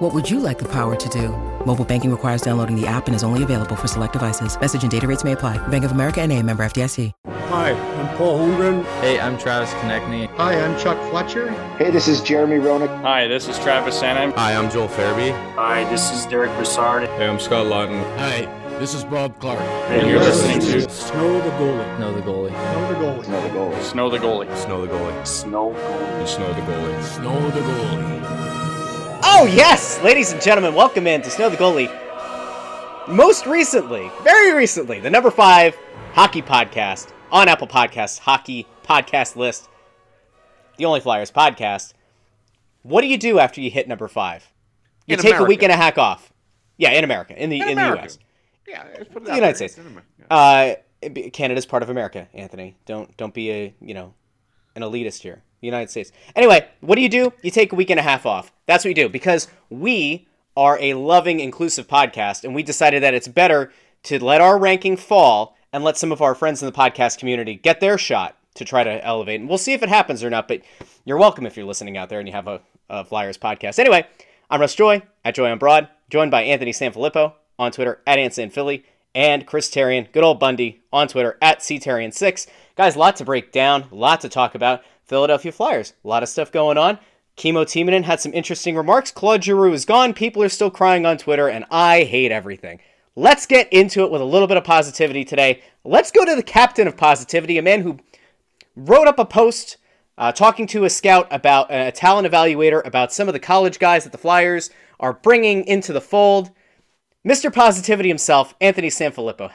What would you like the power to do? Mobile banking requires downloading the app and is only available for select devices. Message and data rates may apply. Bank of America and a member FDIC. Hi, I'm Paul Holmgren. Hey, I'm Travis Konecny. Hi, I'm Chuck Fletcher. Hey, this is Jeremy Roenick. Hi, this is Travis Sanheim. Hi, I'm Joel Farabee. Hi, this is Derick Brassard. Hey, I'm Scott Laughton. Hi, this is Bob Clarke. And you're listening to Snow the Goalie. Snow the goalie. Snow the goalie. Snow the goalie. Snow the goalie. Snow the goalie. Snow goalie. Snow the goalie. Snow the goalie. Oh, yes! Ladies and gentlemen, welcome in to Snow the Goalie. Most recently, very recently, the number five hockey podcast on Apple Podcasts, hockey podcast list, the Only Flyers podcast. What do you do after you hit number five? You In take America. a week and a hack off. Yeah, in America, in the in, the U.S. Yeah, let's put it The United there. States. In Uh, Canada's part of America, Anthony. Don't don't be a you know an elitist here. The United States. Anyway, what do you do? You take a week and a half off. That's what we do because we are a loving, inclusive podcast, and we decided that it's better to let our ranking fall and let some of our friends in the podcast community get their shot to try to elevate. And we'll see if it happens or not. But you're welcome if you're listening out there and you have a, a Flyers podcast. Anyway, I'm Russ Joy at Joy on Broad, joined by Anthony Sanfilippo on Twitter at AntSanPhilly and Chris Therien, good old Bundy, on Twitter at Ctherien6. Guys, lot to break down, lot to talk about. Philadelphia Flyers, a lot of stuff going on. Kimmo Timonen had some interesting remarks. Claude Giroux is gone. People are still crying on Twitter, and I hate everything. Let's get into it with a little bit of positivity today. Let's go to the captain of positivity, a man who wrote up a post uh, talking to a scout about a talent evaluator about some of the college guys that the Flyers are bringing into the fold. Mr. Positivity himself, Anthony Sanfilippo.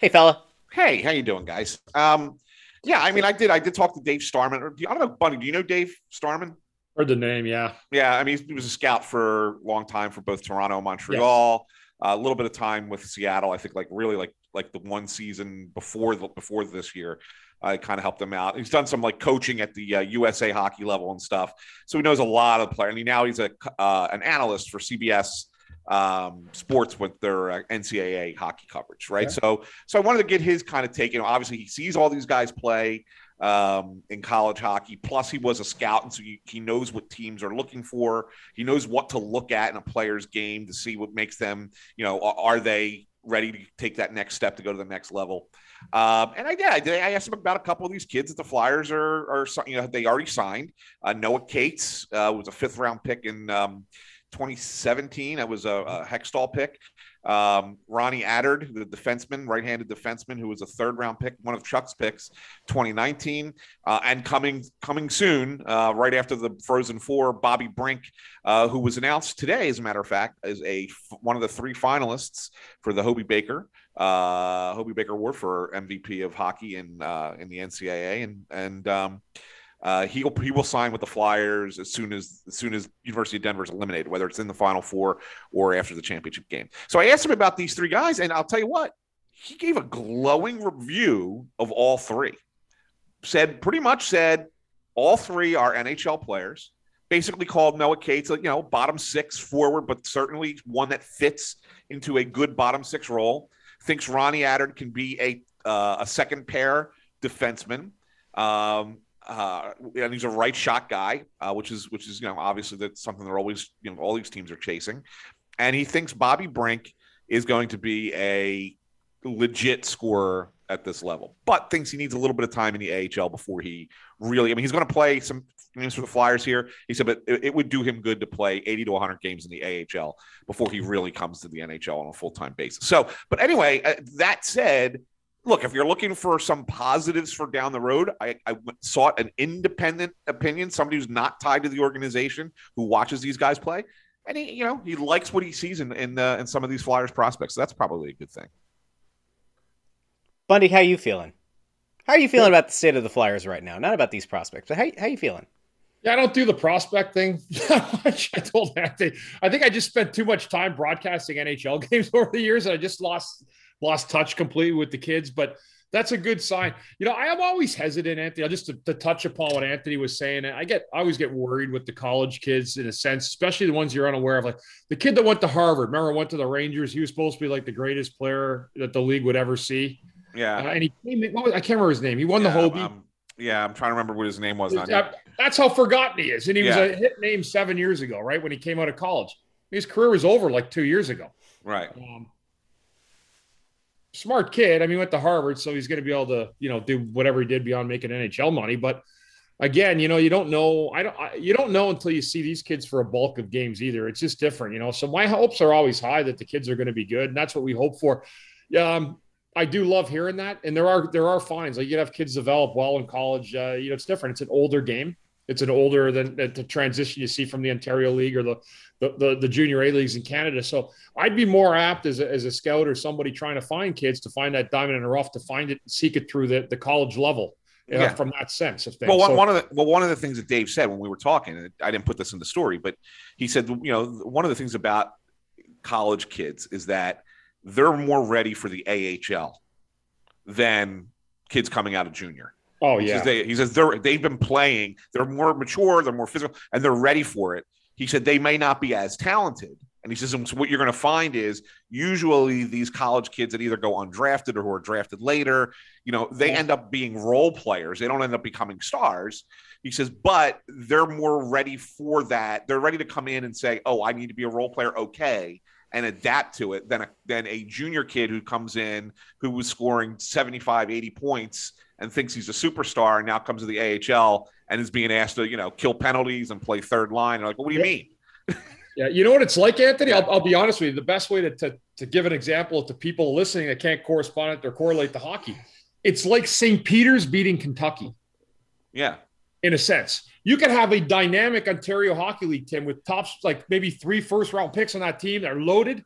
Hey, fella. Hey, how you doing, guys? Um, yeah, I mean, I did. I did talk to Dave Starman. Or, I don't know, Bundy. Do you know Dave Starman? Heard the name, yeah. Yeah, I mean, he was a scout for a long time for both Toronto and Montreal. Uh, a little bit of time with Seattle. I think, like really, like like the one season before the, before this year. I kind of helped him out. He's done some like coaching at the uh, USA hockey level and stuff, so he knows a lot of players. And now he's a uh, an analyst for CBS um, sports with their uh, NCAA hockey coverage, right? So, so I wanted to get his kind of take. You know, obviously he sees all these guys play um, in college hockey. Plus, he was a scout, and so he, he knows what teams are looking for. He knows what to look at in a player's game to see what makes them. You know, are, they ready to take that next step to go to the next level? Um, and I did. I asked him about a couple of these kids that the Flyers are, are you know, they already signed. Uh, Noah Cates uh, was a fifth round pick in um, 2017. That was a, a Hextall pick. Um, Ronnie Attard, the defenseman, right-handed defenseman, who was a third-round pick, one of Chuck's picks, 2019, uh, and coming coming soon, uh, right after the Frozen Four, Bobby Brink, uh, who was announced today, as a matter of fact, as a one of the three finalists for the Hobey Baker uh, Hobey Baker Award for MVP of hockey in uh, in the NCAA, and and um, uh, he will he will sign with the Flyers as soon as as soon as University of Denver is eliminated, whether it's in the Final Four or after the championship game. So I asked him about these three guys, and I'll tell you what, he gave a glowing review of all three. Said pretty much said all three are NHL players. Basically called Noah Cates, you know, bottom six forward, but certainly one that fits into a good bottom six role. Thinks Ronnie Attard can be a uh, a second pair defenseman. Um, uh, and he's a right shot guy, uh, which is which is you know obviously that's something they're always you know all these teams are chasing, and he thinks Bobby Brink is going to be a legit scorer at this level, but thinks he needs a little bit of time in the AHL before he really. I mean, he's going to play some games for the Flyers here. He said, but it, it would do him good to play 80 to 100 games in the AHL before he really comes to the NHL on a full time basis. So, but anyway, uh, that said, look, if you're looking for some positives for down the road, I, I sought an independent opinion, somebody who's not tied to the organization, who watches these guys play, and he, you know, he likes what he sees in in, uh, in some of these Flyers prospects. So that's probably a good thing. Bundy, how you feeling? How are you feeling about the state of the Flyers right now? Not about these prospects, but how how you feeling? Yeah, I don't do the prospect thing. I told Anthony, I think I just spent too much time broadcasting NHL games over the years, and I just lost lost touch completely with the kids. But that's a good sign. You know, I am always hesitant, Anthony. I'll just to, to, touch upon what Anthony was saying. I get, I always get worried with the college kids in a sense, especially the ones you're unaware of. Like the kid that went to Harvard, remember, went to the Rangers. He was supposed to be like the greatest player that the league would ever see. Yeah, uh, and he came. Was, I can't remember his name. He won yeah, the Hobey. Um, yeah, I'm trying to remember what his name was. that's how forgotten he is, and he yeah. was a hit name seven years ago, right when he came out of college. His career was over like two years ago. Right. Um, smart kid. I mean, went to Harvard, so he's going to be able to, you know, do whatever he did beyond making NHL money. But again, you know, you don't know. I don't. I, you don't know until you see these kids for a bulk of games either. It's just different, you know. So my hopes are always high that the kids are going to be good, and that's what we hope for. Um, I do love hearing that, and there are there are fines. Like you have kids develop well in college. Uh, you know, it's different. It's an older game. It's an older than the transition you see from the Ontario League or the the, the, the junior A leagues in Canada. So I'd be more apt as a, as a scout or somebody trying to find kids to find that diamond in the rough to find it, seek it through the, the college level. Uh, yeah. from that sense of things. Well, one, so, one of the well, one of the things that Dave said when we were talking, I didn't put this in the story, but he said, you know, one of the things about college kids is that they're more ready for the AHL than kids coming out of junior. Oh yeah, he says, they, he says they're they've been playing, they're more mature, they're more physical, and they're ready for it. He said they may not be as talented. And he says, so what you're going to find is usually these college kids that either go undrafted or who are drafted later, you know, they end up being role players. They don't end up becoming stars. He says, but they're more ready for that. They're ready to come in and say, oh, I need to be a role player. Okay. And adapt to it than a, than a junior kid who comes in who was scoring 75, 80 points and thinks he's a superstar and now comes to the AHL and is being asked to, you know, kill penalties and play third line. like, well, what do you mean? yeah, you know what it's like, Anthony? I'll, I'll, be honest with you. The best way to, to, to give an example to people listening that can't correspond or correlate to hockey, it's like St. Peter's beating Kentucky. Yeah. In a sense, you can have a dynamic Ontario Hockey League team with tops like maybe three first round picks on that team that are loaded.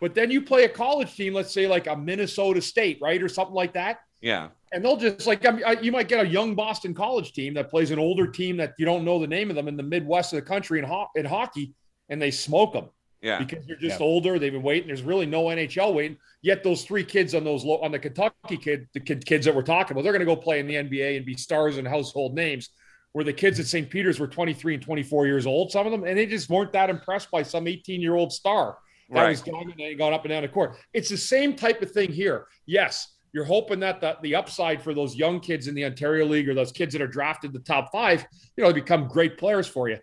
But then you play a college team, let's say like a Minnesota State, right? Or something like that. Yeah and they'll just like I mean, you might get a young Boston College team that plays an older team that you don't know the name of them in the Midwest of the country in, ho- in hockey, and they smoke them. Yeah, because they're just yeah. older. They've been waiting. There's really no NHL waiting. Yet those three kids on those on the Kentucky kid, the kid, kids that we're talking about, they're going to go play in the NBA and be stars and household names. Where the kids at St. Peter's were 23 and 24 years old, some of them, and they just weren't that impressed by some 18 year old star that right. was dominating, going up and down the court. It's the same type of thing here. Yes, you're hoping that the, the upside for those young kids in the Ontario League or those kids that are drafted the top five, you know, they become great players for you.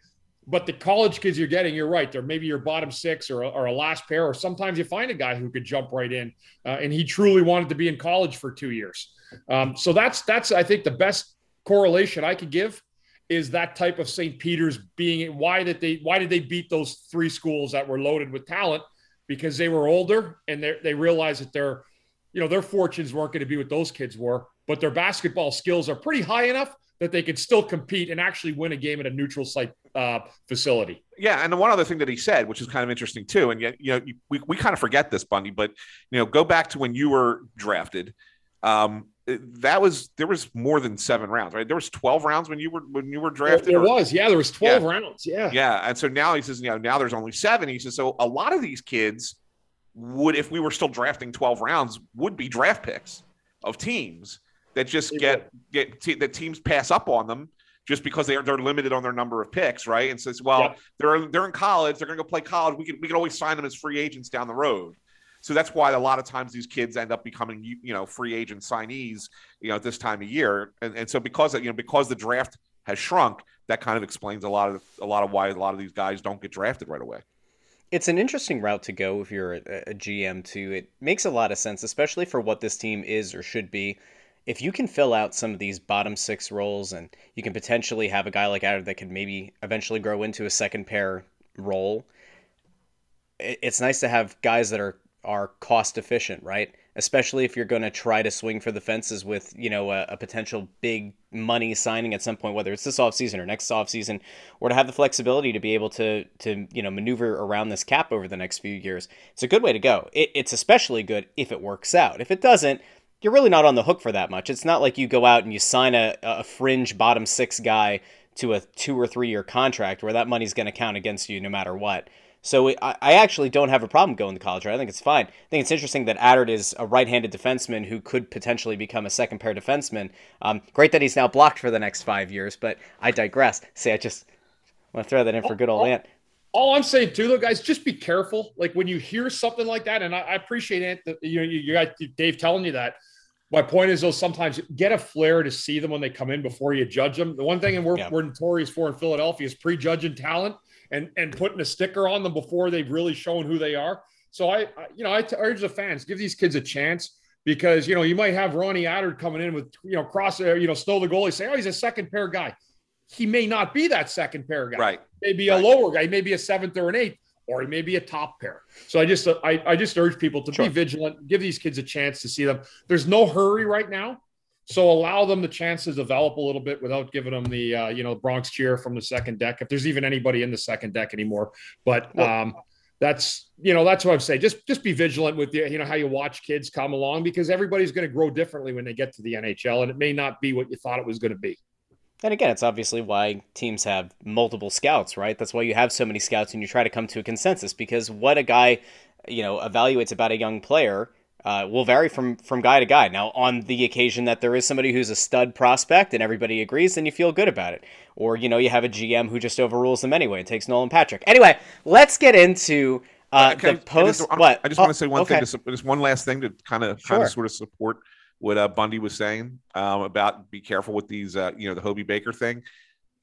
But the college kids you're getting, you're right. They're maybe your bottom six or, or a last pair, or sometimes you find a guy who could jump right in, uh, and he truly wanted to be in college for two years. Um, so that's that's I think the best correlation I could give is that type of St. Peter's being why did they why did they beat those three schools that were loaded with talent because they were older and they they realized that they're you know, their fortunes weren't going to be what those kids were, but their basketball skills are pretty high enough that they could still compete and actually win a game at a neutral site uh, facility. Yeah, and the one other thing that he said, which is kind of interesting too, and yet you know we, we kind of forget this, Bundy, but you know go back to when you were drafted. Um, that was there was more than seven rounds, right? There was twelve rounds when you were when you were drafted. There, there was, yeah, there was twelve yeah. rounds, yeah, yeah. And so now he says, you know, now there's only seven. He says, so a lot of these kids would if we were still drafting 12 rounds would be draft picks of teams that just get get te- that teams pass up on them just because they're they're limited on their number of picks, right? And says, well, they're they're in college, they're going to go play college. We can we can always sign them as free agents down the road. So that's why a lot of times these kids end up becoming you know free agent signees, you know, at this time of year. And, and so because you know because the draft has shrunk, that kind of explains a lot of a lot of why a lot of these guys don't get drafted right away. It's an interesting route to go if you're a, a GM too. It makes a lot of sense, especially for what this team is or should be. If you can fill out some of these bottom six roles, and you can potentially have a guy like Attard that could maybe eventually grow into a second pair role, it's nice to have guys that are are cost efficient, right? Especially if you're going to try to swing for the fences with you know a, a, potential big money signing at some point whether it's this offseason or next offseason or to have the flexibility to be able to to you know maneuver around this cap over the next few years it's a good way to go. It, it's especially good if it works out. If it doesn't you're really not on the hook for that much. It's not like you go out and you sign a, a fringe bottom six guy to a two or three year contract where that money's going to count against you no matter what So I, I actually don't have a problem going to college. Right? I think it's fine. I think it's interesting that Attard is a right-handed defenseman who could potentially become a second pair defenseman. Um, great that he's now blocked for the next five years, but I digress. See, I just want to throw that in for good old Ant. All I'm saying too, though, guys, just be careful. Like when you hear something like that, and I, I appreciate Ant, that, you know, you, you got Dave telling you that. My point is, though, sometimes get a flair to see them when they come in before you judge them. The one thing, and we're, yeah. we're notorious for in Philadelphia, is prejudging talent and and putting a sticker on them before they've really shown who they are. So I, I you know, I urge the fans give these kids a chance because you know you might have Ronnie Attard coming in with you know cross uh, you know Snow the goalie say oh he's a second pair guy. He may not be that second pair guy. Right. Maybe right. a lower guy, maybe a seventh or an eighth, or he may be a top pair. So I just I, I just urge people to sure. be vigilant, give these kids a chance to see them. There's no hurry right now. So allow them the chance to develop a little bit without giving them the uh, you know Bronx cheer from the second deck, if there's even anybody in the second deck anymore. But um, that's you know that's what I'm saying. Just just be vigilant with the, you know how you watch kids come along because everybody's going to grow differently when they get to the NHL, and it may not be what you thought it was going to be. And again, it's obviously why teams have multiple scouts, right? That's why you have so many scouts and you try to come to a consensus because what a guy, you know, evaluates about a young player uh, will vary from from guy to guy. Now, on the occasion that there is somebody who's a stud prospect and everybody agrees, then you feel good about it. Or you know, you have a GM who just overrules them anyway and takes Nolan Patrick. Anyway, let's get into uh, the post. I, what? I just oh, want to say one okay. thing. Just one last thing to kind of sure. kind of sort of support what uh, Bundy was saying um, about be careful with these. Uh, you know, the Hobey Baker thing.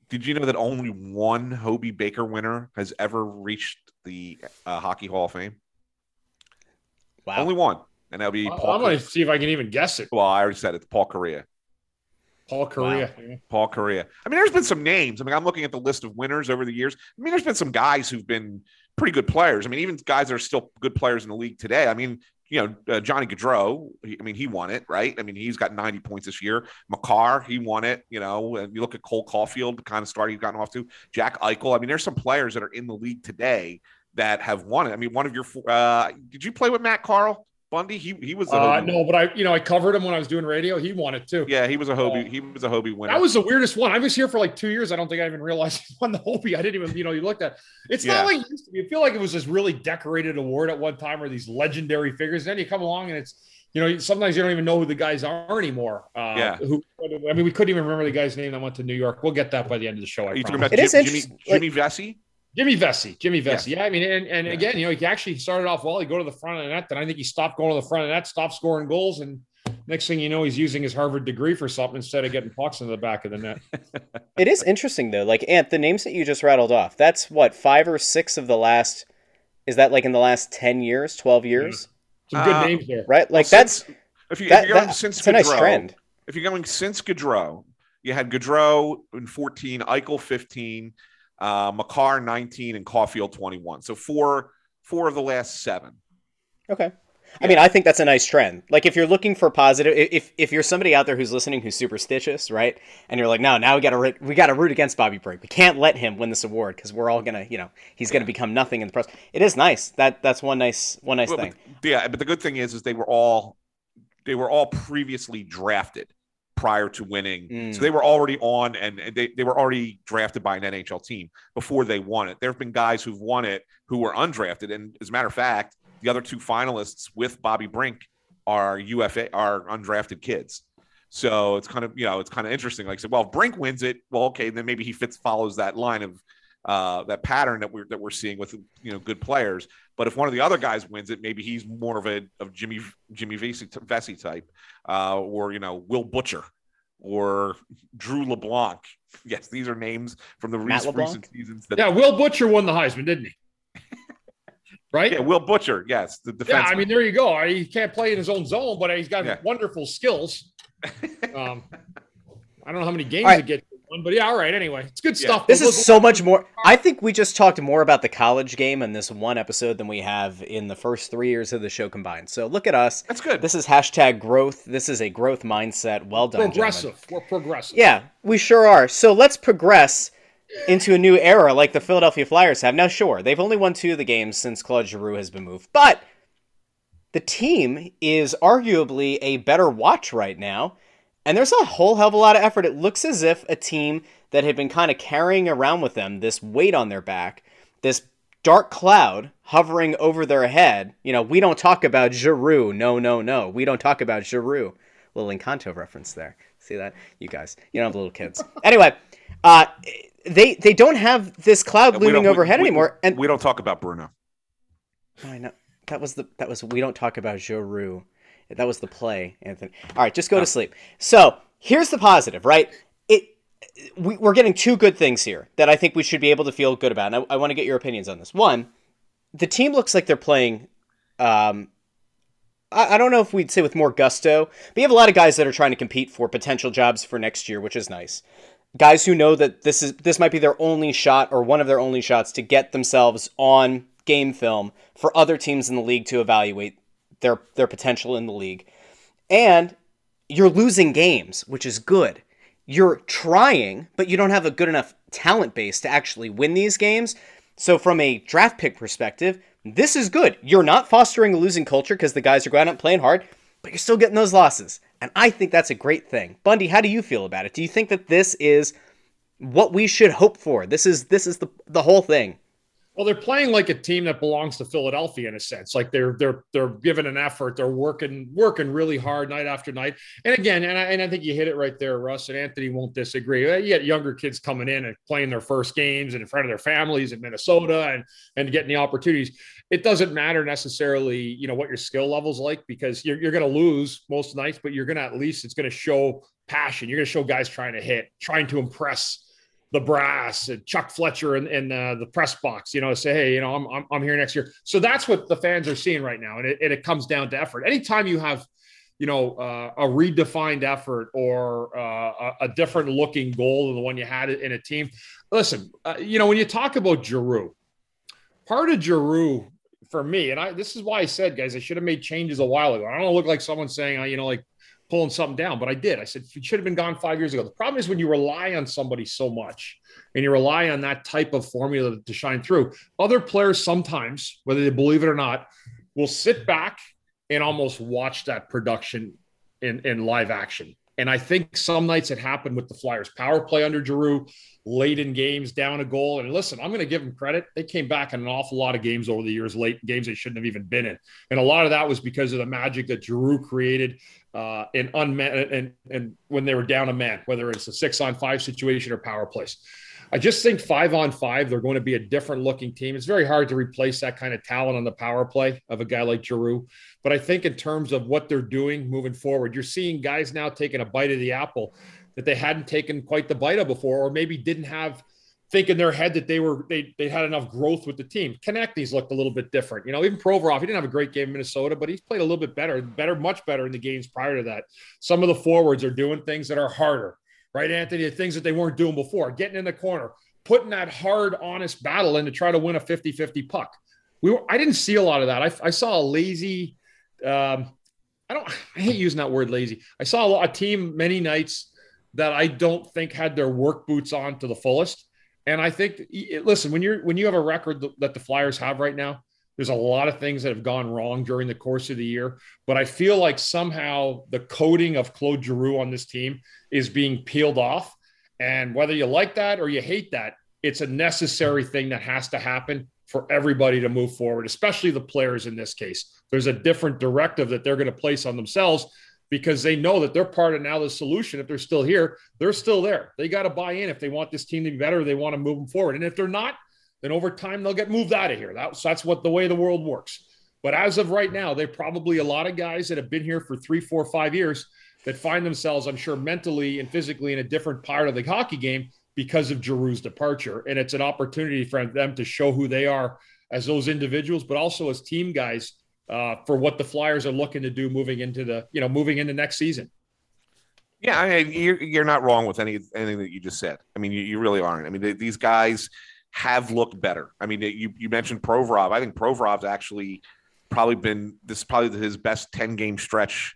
Did you know that only one Hobey Baker winner has ever reached the uh, Hockey Hall of Fame? Wow. Only one and that'll be. Paul I'm going to see if I can even guess it. Well, I already said it. Paul Kariya. Paul Kariya. Wow. Paul Kariya. I mean, there's been some names. I mean, I'm looking at the list of winners over the years. I mean, there's been some guys who've been pretty good players. I mean, even guys that are still good players in the league today. I mean, you know, uh, Johnny Gaudreau, I mean, he won it, right? I mean, he's got 90 points this year. Makar, he won it, you know, and you look at Cole Caufield, the kind of start he's gotten off to. Jack Eichel. I mean, there's some players that are in the league today that have won it. I mean, one of your, uh, did you play with Matt Carle? Bundy? He he was. Uh, no, but I you know I covered him when I was doing radio. He won it too. Yeah, he was a Hobey. Uh, he was a Hobey winner. That was the weirdest one. I was here for like two years. I don't think I even realized he won the Hobey. I didn't even you know you looked at. It's yeah. not like it used to be. I feel like it was this really decorated award at one time, or these legendary figures. And then you come along and it's you know sometimes you don't even know who the guys are anymore. Uh, yeah. Who I mean we couldn't even remember the guy's name that went to New York. We'll get that by the end of the show. I are you talking about Jim, Jimmy, Jimmy like, Vesey? Jimmy Vesey, Jimmy Vesey. Yeah. yeah, I mean, and, and yeah. again, you know, he actually started off well. He go to the front of the net, then I think he stopped going to the front of the net, stopped scoring goals, and next thing you know, he's using his Harvard degree for something instead of getting pucks in the back of the net. it is interesting though. Like Ant, the names that you just rattled off, that's what five or six of the last. Is that like in the last ten years, twelve years? Yeah. Some good uh, names there, right? Like well, that's since, if, you, that, are going that, since Gaudreau, a nice trend. If you're going since Gaudreau, you had Gaudreau in fourteen, Eichel fifteen uh, Makar 19, and Caufield 21. So four four of the last seven. Okay. I mean, I think that's a nice trend. Like, if you're looking for positive, if if you're somebody out there who's listening who's superstitious, right, and you're like, no, now we got to we got to root against Bobby Brink. We can't let him win this award because we're all gonna, you know, he's gonna become nothing in the press. It is nice. That that's one nice one nice thing. But, yeah, but the good thing is, is they were all they were all previously drafted prior to winning. Mm. So they were already on and they, they were already drafted by an NHL team before they won it. There have been guys who've won it who were undrafted. And as a matter of fact, the other two finalists with Bobby Brink are UFA, are undrafted kids. So it's kind of, you know, it's kind of interesting. Like I said, well, if Brink wins it, well, okay, then maybe he fits follows that line of uh, that pattern that we're that we're seeing with you know good players. But if one of the other guys wins it, maybe he's more of a of Jimmy Jimmy Vesey, Vesey type, uh, or you know Will Butcher or Drew LeBlanc. Yes, these are names from the recent, recent seasons. That- yeah, Will Butcher won the Heisman, didn't he? right? Yeah, Will Butcher. Yes, the defense. Yeah, I mean, there you go. He can't play in his own zone, but he's got yeah. wonderful skills. Um, I don't know how many games right. he gets one, but yeah, all right. Anyway, it's good yeah. stuff. This is so much more. I think we just talked more about the college game in this one episode than we have in the first three years of the show combined. So look at us. That's good. This is hashtag growth. This is a growth mindset. Well done, progressive. Gentlemen. We're progressive. Yeah, we sure are. So let's progress into a new era like the Philadelphia Flyers have. Now, sure, they've only won two of the games since Claude Giroux has been moved, but the team is arguably a better watch right now and there's a whole hell of a lot of effort. It looks as if a team that had been kind of carrying around with them this weight on their back, this dark cloud hovering over their head. You know, we don't talk about Giroux. No, no, no. We don't talk about Giroux. Little Encanto reference there. See that? You guys, you don't have little kids. anyway, uh, they they don't have this cloud looming overhead we- anymore. And we don't talk about Bruno. I know that was the that was we don't talk about Giroux. That was the play, Anthony. All right, just go to sleep. So here's the positive, right? It we, we're getting two good things here that I think we should be able to feel good about. And I, I want to get your opinions on this. One, the team looks like they're playing. Um, I, I don't know if we'd say with more gusto, but you have a lot of guys that are trying to compete for potential jobs for next year, which is nice. Guys who know that this is this might be their only shot or one of their only shots to get themselves on game film for other teams in the league to evaluate their their potential in the league. And you're losing games, which is good. You're trying, but you don't have a good enough talent base to actually win these games. So from a draft pick perspective, this is good. You're not fostering a losing culture because the guys are going out playing hard, but you're still getting those losses. And I think that's a great thing. Bundy, how do you feel about it? Do you think that this is what we should hope for? This is this is the the whole thing. Well, they're playing like a team that belongs to Philadelphia in a sense. Like they're they're they're giving an effort. They're working working really hard night after night. And again, and I, and I think you hit it right there, Russ. And Anthony won't disagree. Uh, You get younger kids coming in and playing their first games and in front of their families in Minnesota and and getting the opportunities. It doesn't matter necessarily, you know, what your skill level's like because you're you're going to lose most nights, but you're going to at least it's going to show passion. You're going to show guys trying to hit, trying to impress the brass and Chuck Fletcher in, in uh, the press box, you know, say, hey, you know, I'm, I'm, I'm here next year. So that's what the fans are seeing right now. And it, and it comes down to effort. Anytime you have, you know, uh, a redefined effort or uh, a, a different looking goal than the one you had in a team, listen, uh, you know, when you talk about Giroux, part of Giroux for me, and I, this is why I said, guys, I should have made changes a while ago. I don't look like someone saying, uh, you know, like pulling something down, but I did. I said it should have been gone five years ago. The problem is when you rely on somebody so much and you rely on that type of formula to shine through. Other players sometimes, whether they believe it or not, will sit back and almost watch that production in, in live action. And I think some nights it happened with the Flyers power play under Giroux, late in games, down a goal. And listen, I'm going to give them credit. They came back in an awful lot of games over the years, late games they shouldn't have even been in. And a lot of that was because of the magic that Giroux created uh, in unmet and, and when they were down a man, whether it's a six on five situation or power plays. I just think five on five, they're going to be a different looking team. It's very hard to replace that kind of talent on the power play of a guy like Giroux. But I think in terms of what they're doing moving forward, you're seeing guys now taking a bite of the apple that they hadn't taken quite the bite of before, or maybe didn't have think in their head that they were they they had enough growth with the team. Konecny's looked a little bit different. You know, even Provorov, he didn't have a great game in Minnesota, but he's played a little bit better, better, much better in the games prior to that. Some of the forwards are doing things that are harder, right, Anthony? Things that they weren't doing before, getting in the corner, putting that hard, honest battle in to try to win a 50-50 puck. We were, I didn't see a lot of that. I, I saw a lazy, um, I don't, I hate using that word lazy. I saw a, a team many nights that I don't think had their work boots on to the fullest. And I think, listen, when you're when you have a record that the Flyers have right now, there's a lot of things that have gone wrong during the course of the year. But I feel like somehow the coding of Claude Giroux on this team is being peeled off. And whether you like that or you hate that, it's a necessary thing that has to happen for everybody to move forward, especially the players in this case. There's a different directive that they're going to place on themselves because they know that they're part of now the solution. If they're still here, they're still there. They got to buy in if they want this team to be better. They want to move them forward. And if they're not, then over time they'll get moved out of here. That's that's what the way the world works. But as of right now, they probably a lot of guys that have been here for three, four, five years that find themselves, I'm sure, mentally and physically in a different part of the hockey game because of Giroux's departure. And it's an opportunity for them to show who they are as those individuals, but also as team guys uh, for what the Flyers are looking to do moving into the, you know, moving into next season. Yeah, I mean, you're, you're not wrong with any anything that you just said. I mean, you, you really aren't. I mean, they, these guys have looked better. I mean, you you mentioned Provorov. I think Provorov's actually probably been this is probably his best ten game stretch.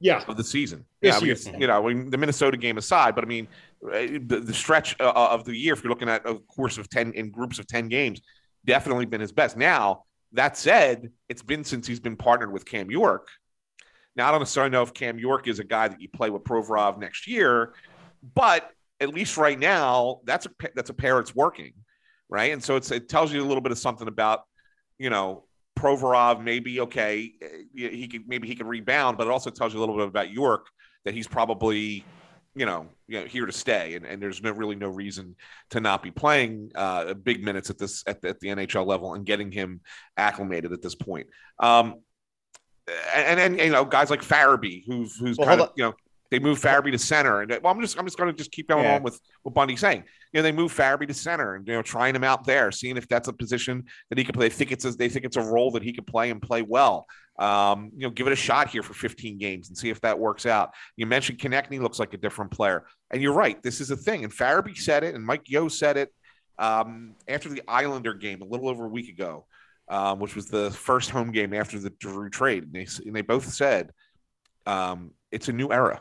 Yeah. of the season. This yeah, year. you know, I mean, the Minnesota game aside, but I mean, the, the stretch uh, of the year, if you're looking at a course of ten in groups of ten games, definitely been his best. Now that said, it's been since he's been partnered with Cam York. Now, I don't necessarily know if Cam York is a guy that you play with Provorov next year, but at least right now, that's a that's a pair that's working. right? And so it's it tells you a little bit of something about, you know, Provorov. Maybe okay, eh, he could maybe he can rebound, but it also tells you a little bit about York that he's probably, you know, you know here to stay, and, and there's no really no reason to not be playing uh, big minutes at this at the, at the NHL level and getting him acclimated at this point. Um, and, and, and you know guys like Farabee, who's who's Well, kind of you know they move Farabee to center, and well, I'm just I'm just going to just keep going Yeah. on with what Bundy's saying. You know, they move Farabee to center, and you know, trying him out there, seeing if that's a position that he could play. They think it's a, they think it's a role that he could play and play well. Um, you know, give it a shot here for 15 games and see if that works out. You mentioned Konecny looks like a different player, and you're right. This is a thing, and Farabee said it, and Mike Yeo said it um, after the Islander game a little over a week ago, um, which was the first home game after the Giroux trade. And they, and they both said um, it's a new era.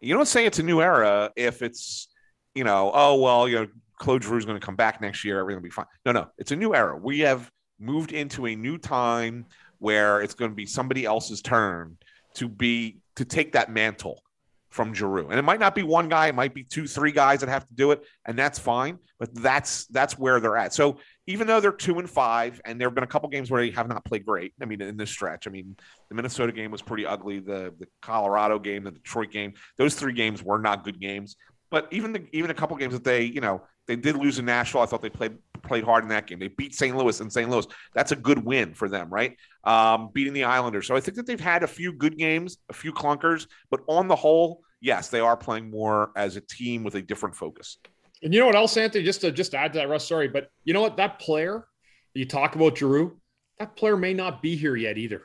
You don't say it's a new era if it's, you know, oh, well, you know, Claude Giroux's going to come back next year. Everything will be fine. No, no, it's a new era. We have moved into a new time where it's going to be somebody else's turn to be to take that mantle from Giroux. And it might not be one guy, it might be two, three guys that have to do it, and that's fine. But that's that's where they're at. So even though they're two and five, and there have been a couple games where they have not played great. I mean, in this stretch, I mean, the Minnesota game was pretty ugly. The the Colorado game, the Detroit game, those three games were not good games. But even the even a couple games that they, you know, they did lose in Nashville. I thought they played played hard in that game. They beat St. Louis in St. Louis. That's a good win for them, right? Um, beating the Islanders. So I think that they've had a few good games, a few clunkers, but on the whole, yes, they are playing more as a team with a different focus. And you know what else, Anthony? Just to just to add to that, Russ. Sorry, but you know what? That player you talk about, Giroux, that player may not be here yet either.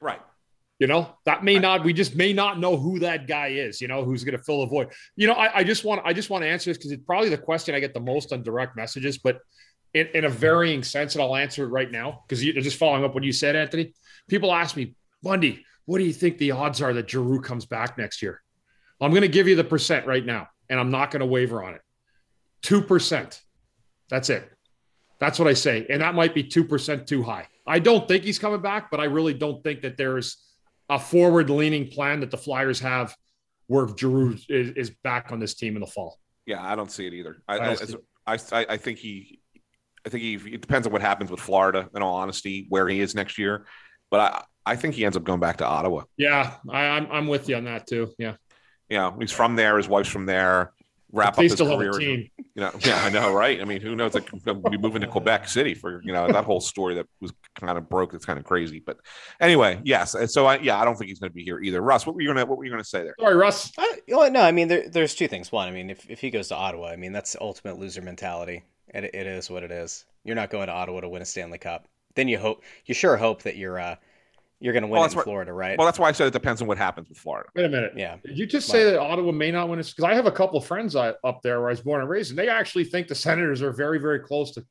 Right. You know, that may not. We just may not know who that guy is. You know, who's going to fill the void. You know, I, I just want I just want to answer this because it's probably the question I get the most on direct messages, but in, in a varying sense, and I'll answer it right now because you're just following up what you said, Anthony. People ask me, Bundy, what do you think the odds are that Giroux comes back next year? I'm going to give you the percent right now, and I'm not going to waver on it. Two percent. That's it. That's what I say, and that might be two percent too high. I don't think he's coming back, but I really don't think that there's a forward-leaning plan that the Flyers have where Giroux is, is back on this team in the fall. Yeah, I don't see it either. I, I I, I, think he, I think he. It depends on what happens with Florida. In all honesty, where he is next year, but I, I think he ends up going back to Ottawa. Yeah, I, I'm I'm with you on that too. Yeah, You know, he's from there. His wife's from there. Wrap they up his still have career. a team. You know, yeah, I know, right? I mean, who knows? Like, we'll be moving to Quebec City for you know that whole story that was kind of broke. It's kind of crazy, but anyway, yes. So I, yeah, I don't think he's going to be here either. Russ, what were you gonna what were you gonna say there? Sorry, Russ. I, well, no, I mean, there, there's two things. One, I mean, if, if he goes to Ottawa, I mean, that's the ultimate loser mentality. It, it is what it is. You're not going to Ottawa to win a Stanley Cup. Then you hope, you sure hope that you're, uh, you're going to win Well, in that's what- Florida, right? Well, that's why I said it depends on what happens with Florida. Wait a minute. yeah. Did you just say that Ottawa may not win this? Because I have a couple of friends I- up there where I was born and raised, and they actually think the Senators are very, very close to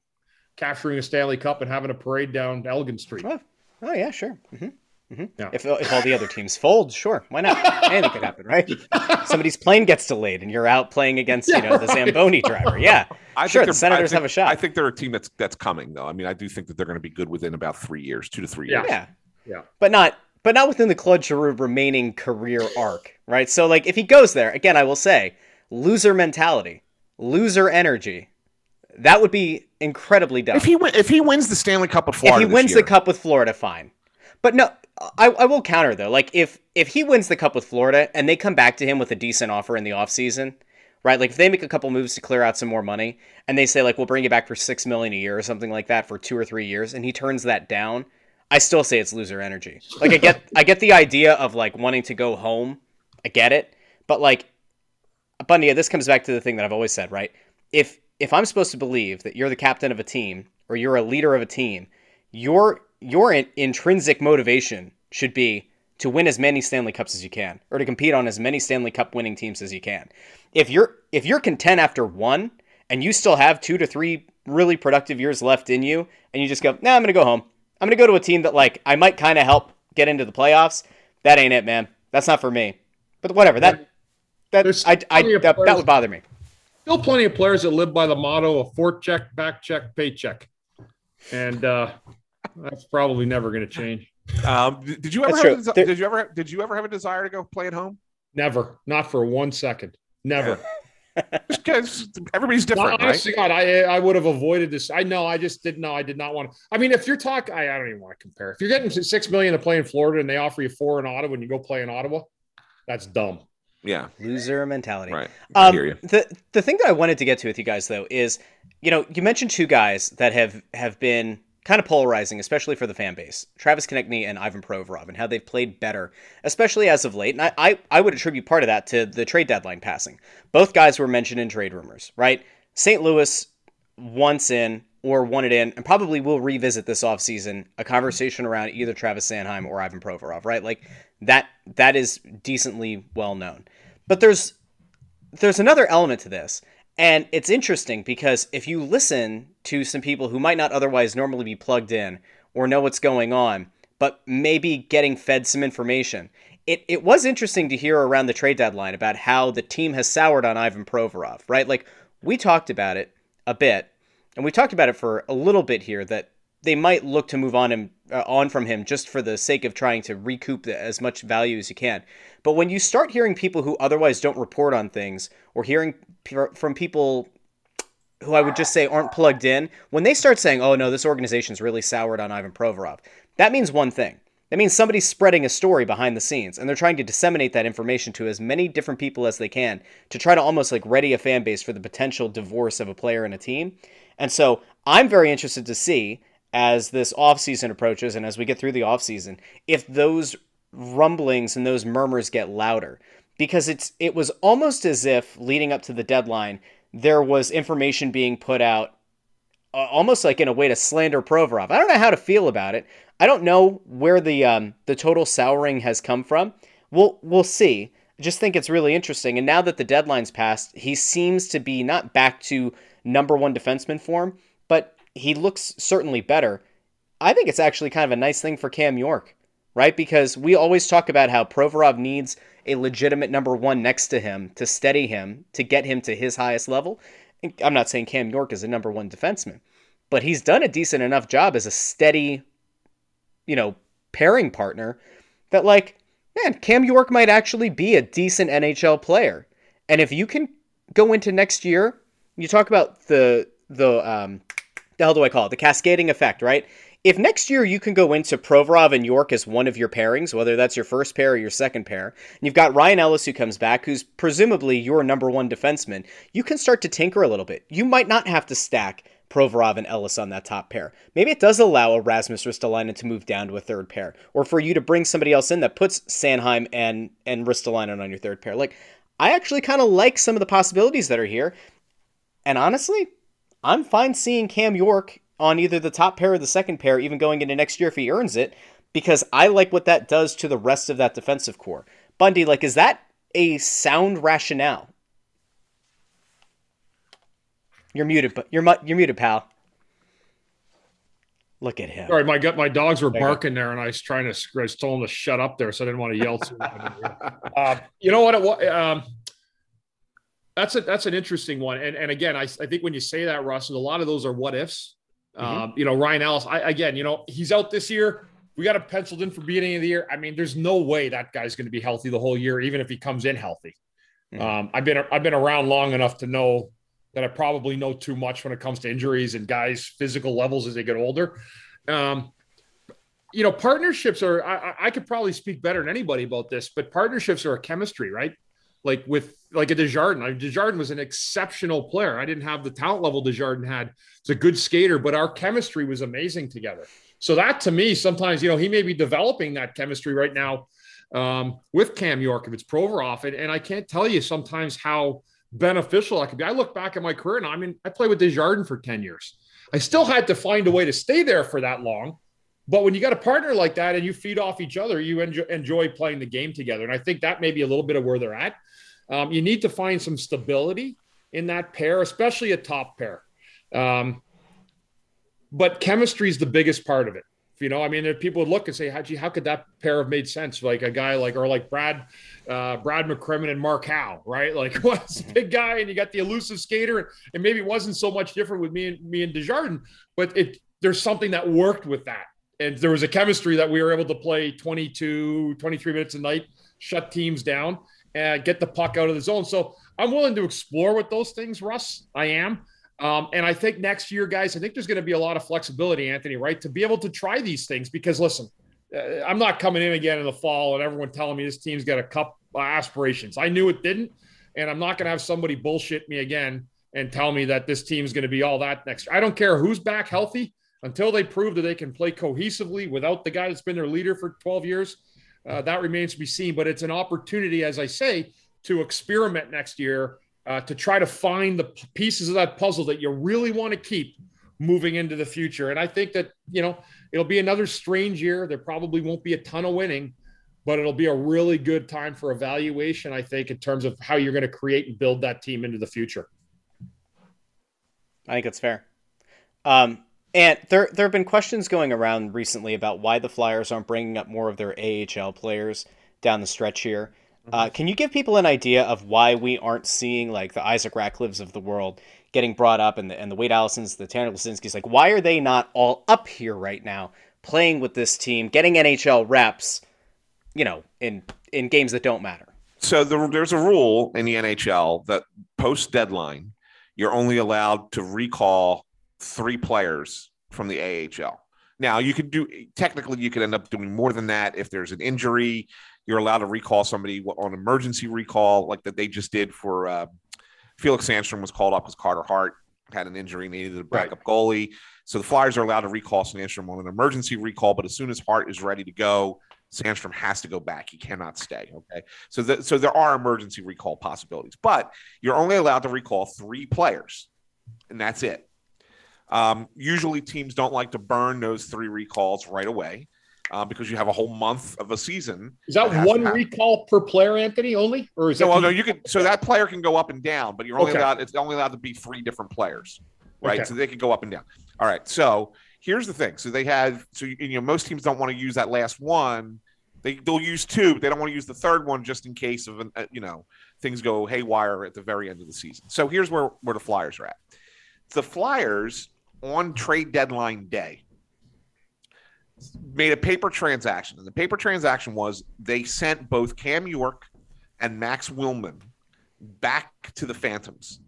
capturing a Stanley Cup and having a parade down Elgin Street. Oh, oh yeah, sure. hmm hmm Yeah. If, if all the other teams fold, sure, why not? Anything could happen, right? Somebody's plane gets delayed, and you're out playing against, you know, the Zamboni driver. Yeah, I sure. think The Senators I think, have a shot. I think they're a team that's that's coming though. I mean, I do think that they're going to be good within about three years, two to three Yeah. years. yeah, Yeah. but not, but not within the Claude Giroux remaining career arc, right? So, like, if he goes there again, I will say, loser mentality, loser energy. That would be incredibly dumb. If he win, if he wins the Stanley Cup with Florida, if he this wins year, the cup with Florida, fine. But no, I, I will counter though. Like if if he wins the cup with Florida and they come back to him with a decent offer in the offseason, right? Like if they make a couple moves to clear out some more money and they say like we'll bring you back for six million a year or something like that for two or three years, and he turns that down, I still say it's loser energy. Like I get I get the idea of like wanting to go home. I get it. But like Bundy, this comes back to the thing that I've always said, right? If if I'm supposed to believe that you're the captain of a team or you're a leader of a team, your your in- intrinsic motivation should be to win as many Stanley Cups as you can or to compete on as many Stanley Cup winning teams as you can. If you're if you're content after one and you still have 2 to 3 really productive years left in you and you just go, "Nah, I'm going to go home. I'm going to go to a team that like I might kind of help get into the playoffs." That ain't it, man. That's not for me. But whatever. That that There's I, I plenty that, that would bother me. Still plenty of players that live by the motto of forecheck, back check, paycheck. And uh, that's probably never going to change. um, did did you ever That's have a, true. desi- There- did you ever did you ever have a desire to go play at home? Never. Not for one second. Never. Just 'cause everybody's No, different, right? honestly, God, I I would have avoided this. I know. I just didn't know. I did not want to. I mean, if you're talking, I, I don't even want to compare. If you're getting six million to play in Florida and they offer you four in Ottawa and you go play in Ottawa, that's dumb. Yeah, Loser mentality. right. I Um, hear you. the the thing that I wanted to get to with you guys though is, you know, you mentioned two guys that have have been kind of polarizing, especially for the fan base, Travis Konecny and Ivan Provorov, and how they've played better, especially as of late. And I, I I would attribute part of that to the trade deadline passing. Both guys were mentioned in trade rumors, right? St. Louis once in or wanted in, and probably will revisit this offseason a conversation around either Travis Sanheim or Ivan Provorov, right? Like that that is decently well known. But there's there's another element to this. And it's interesting because if you listen to some people who might not otherwise normally be plugged in or know what's going on, but maybe getting fed some information, it, it was interesting to hear around the trade deadline about how the team has soured on Ivan Provorov, right? Like we talked about it a bit, and we talked about it for a little bit here that they might look to move on him uh, on from him just for the sake of trying to recoup the, as much value as you can. But when you start hearing people who otherwise don't report on things or hearing p- from people who I would just say aren't plugged in, when they start saying, "Oh no, this organization's really soured on Ivan Provorov," that means one thing. That means somebody's spreading a story behind the scenes and they're trying to disseminate that information to as many different people as they can to try to almost like ready a fan base for the potential divorce of a player and a team. And so I'm very interested to see as this offseason approaches and as we get through the offseason if those rumblings and those murmurs get louder because it's it was almost as if leading up to the deadline there was information being put out uh, almost like in a way to slander Provorov. I don't know how to feel about it. I don't know where the um, the total souring has come from. We'll we'll see. I just think it's really interesting. And now that the deadline's passed, he seems to be not back to number one defenseman form, but he looks certainly better. I think it's actually kind of a nice thing for Cam York, right? Because we always talk about how Provorov needs a legitimate number one next to him to steady him, to get him to his highest level. I'm not saying Cam York is a number one defenseman, but he's done a decent enough job as a steady, you know, pairing partner that, like, man, Cam York might actually be a decent NHL player. And if you can go into next year, you talk about the the um, the hell do I call it? The cascading effect, right? If next year you can go into Provorov and York as one of your pairings, whether that's your first pair or your second pair, and you've got Ryan Ellis who comes back, who's presumably your number one defenseman, you can start to tinker a little bit. You might not have to stack Provorov and Ellis on that top pair. Maybe it does allow a Rasmus Ristolainen to move down to a third pair, or for you to bring somebody else in that puts Sanheim and and Ristolainen on your third pair. Like, I actually kind of like some of the possibilities that are here, and honestly, I'm fine seeing Cam York on either the top pair or the second pair, even going into next year if he earns it, because I like what that does to the rest of that defensive core. Bundy, like, is that a sound rationale? You're muted, but you're mu- you're muted, pal. Look at him. Sorry, my gut, my dogs were There barking there, and I was trying to, I was told them to shut up there, so I didn't want to yell too loud. uh, you know what? It, wa- um, that's a that's an interesting one, and and again, I, I think when you say that, Russ, a lot of those are what ifs. Um, you know, Ryan Ellis. I again, you know, he's out this year. We got him penciled in for beginning of the year. I mean, there's no way that guy's going to be healthy the whole year, even if he comes in healthy. Mhm. Um, I've been I've been around long enough to know that I probably know too much when it comes to injuries and guys' physical levels as they get older. Um, you know, partnerships are. I, I- I could probably speak better than anybody about this, but partnerships are a chemistry, right? Like with like a Desjardins. I- Desjardins was an exceptional player. I didn't have the talent level Desjardins had. He's a good skater, but our chemistry was amazing together. So that to me, sometimes you know he may be developing that chemistry right now um, with Cam York if it's Provorov, and, and I can't tell you sometimes how beneficial that could be. I look back at my career, and I mean, I played with Desjardins for ten years. I still had to find a way to stay there for that long. But when you got a partner like that and you feed off each other, you enjoy playing the game together. And I think that may be a little bit of where they're at. Um, you need to find some stability in that pair, especially a top pair. Um, but chemistry is the biggest part of it. You know, I mean, if people would look and say, "How gee, how could that pair have made sense?" Like a guy like or like Brad, uh, Brad McCrimmon and Mark Howe, right? Like, what's a big guy, and you got the elusive skater, and maybe it wasn't so much different with me and me and Desjardins, but it there's something that worked with that, and there was a chemistry that we were able to play 22, 23 minutes a night, shut teams down, and get the puck out of the zone. So I'm willing to explore with those things, Russ. I am. Um, and I think next year, guys, I think there's going to be a lot of flexibility, Anthony, right, to be able to try these things. Because listen, uh, I'm not coming in again in the fall and everyone telling me this team's got a cup aspirations. I knew it didn't, and I'm not going to have somebody bullshit me again and tell me that this team's going to be all that next. year. I don't care who's back healthy until they prove that they can play cohesively without the guy that's been their leader for 12 years. Uh, that remains to be seen, but it's an opportunity, as I say, to experiment next year uh, to try to find the pieces of that puzzle that you really want to keep moving into the future. And I think that, you know, it'll be another strange year. There probably won't be a ton of winning, but it'll be a really good time for evaluation, I think, in terms of how you're going to create and build that team into the future. I think it's fair. Um, and there, there have been questions going around recently about why the Flyers aren't bringing up more of their AHL players down the stretch here. Uh, can you give people an idea of why we aren't seeing like the Isaac Ratcliffes of the world getting brought up and the, and the Wade Allisons, the Tanner Laczynskis? Like, why are they not all up here right now playing with this team, getting NHL reps, you know, in, in games that don't matter? So the, there's a rule in the NHL that post deadline, you're only allowed to recall three players from the AHL. Now you could do technically you could end up doing more than that if there's an injury you're allowed to recall somebody on emergency recall, like that they just did for uh, Felix Sandstrom was called up because Carter Hart had an injury, needed a backup right. goalie. So the Flyers are allowed to recall Sandstrom on an emergency recall, but as soon as Hart is ready to go, Sandstrom has to go back. He cannot stay. Okay, so the, so there are emergency recall possibilities, but you're only allowed to recall three players, and that's it. Um, usually, teams don't like to burn those three recalls right away uh, because you have a whole month of a season. Is that, that one recall per player, Anthony, only, or is no, that? Well, no, you can. So that player can go up and down, but you're only okay. allowed. It's only allowed to be three different players, right? Okay. So they can go up and down. All right. So here's the thing. So they have. So you know, most teams don't want to use that last one. They they'll use two, but they don't want to use the third one just in case of uh, you know things go haywire at the very end of the season. So here's where where the Flyers are at. The Flyers on trade deadline day made a paper transaction. And the paper transaction was they sent both Cam York and Max Willman back to the Phantoms.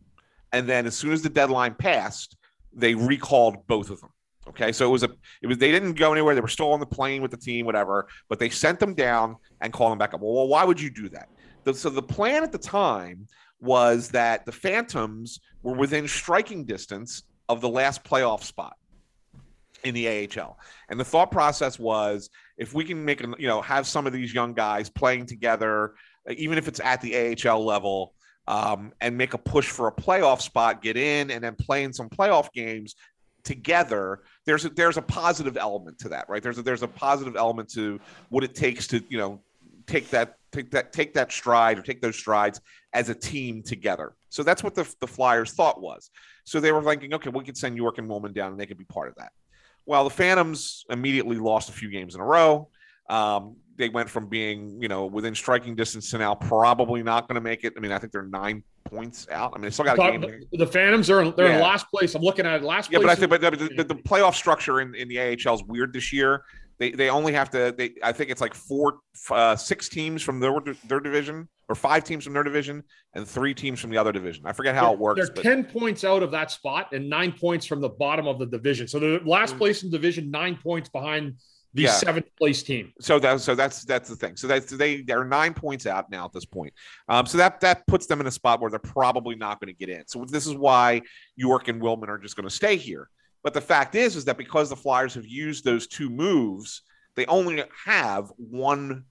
And then as soon as the deadline passed, they recalled both of them. Okay, so it was a it was they didn't go anywhere. They were still on the plane with the team, whatever. But they sent them down and called them back up. Well, why would you do that? The, so the plan at the time was that the Phantoms were within striking distance of the last playoff spot in the AHL. And the thought process was if we can make, you know, have some of these young guys playing together, even if it's at the AHL level, um, and make a push for a playoff spot, get in, and then play in some playoff games together. There's a, there's a positive element to that, right? There's a, there's a positive element to what it takes to, you know, take that take that take that stride or take those strides as a team together. So that's what the, the Flyers thought was. So they were thinking, okay, we could send York and Willman down and they could be part of that. Well, the Phantoms immediately lost a few games in a row. Um, they went from being, you know, within striking distance to now probably not going to make it. I mean, I think they're nine points out. I mean, they still got a game. The, the Phantoms are they're yeah. in last place. I'm looking at last. Yeah, but I think, but the, the, the, playoff structure in, in the AHL is weird this year. They they only have to. They I think it's like four, uh, six teams from their their division or five teams from their division and three teams from the other division. I forget how they're, it works. They're but... 10 points out of that spot and nine points from the bottom of the division. So the last mm. place in division, nine points behind the yeah. seventh place team. So that so that's that's the thing. So that's they they're nine points out now at this point. Um, so that that puts them in a spot where they're probably not going to get in. So this is why York and Willman are just going to stay here. But the fact is, is that because the Flyers have used those two moves, they only have one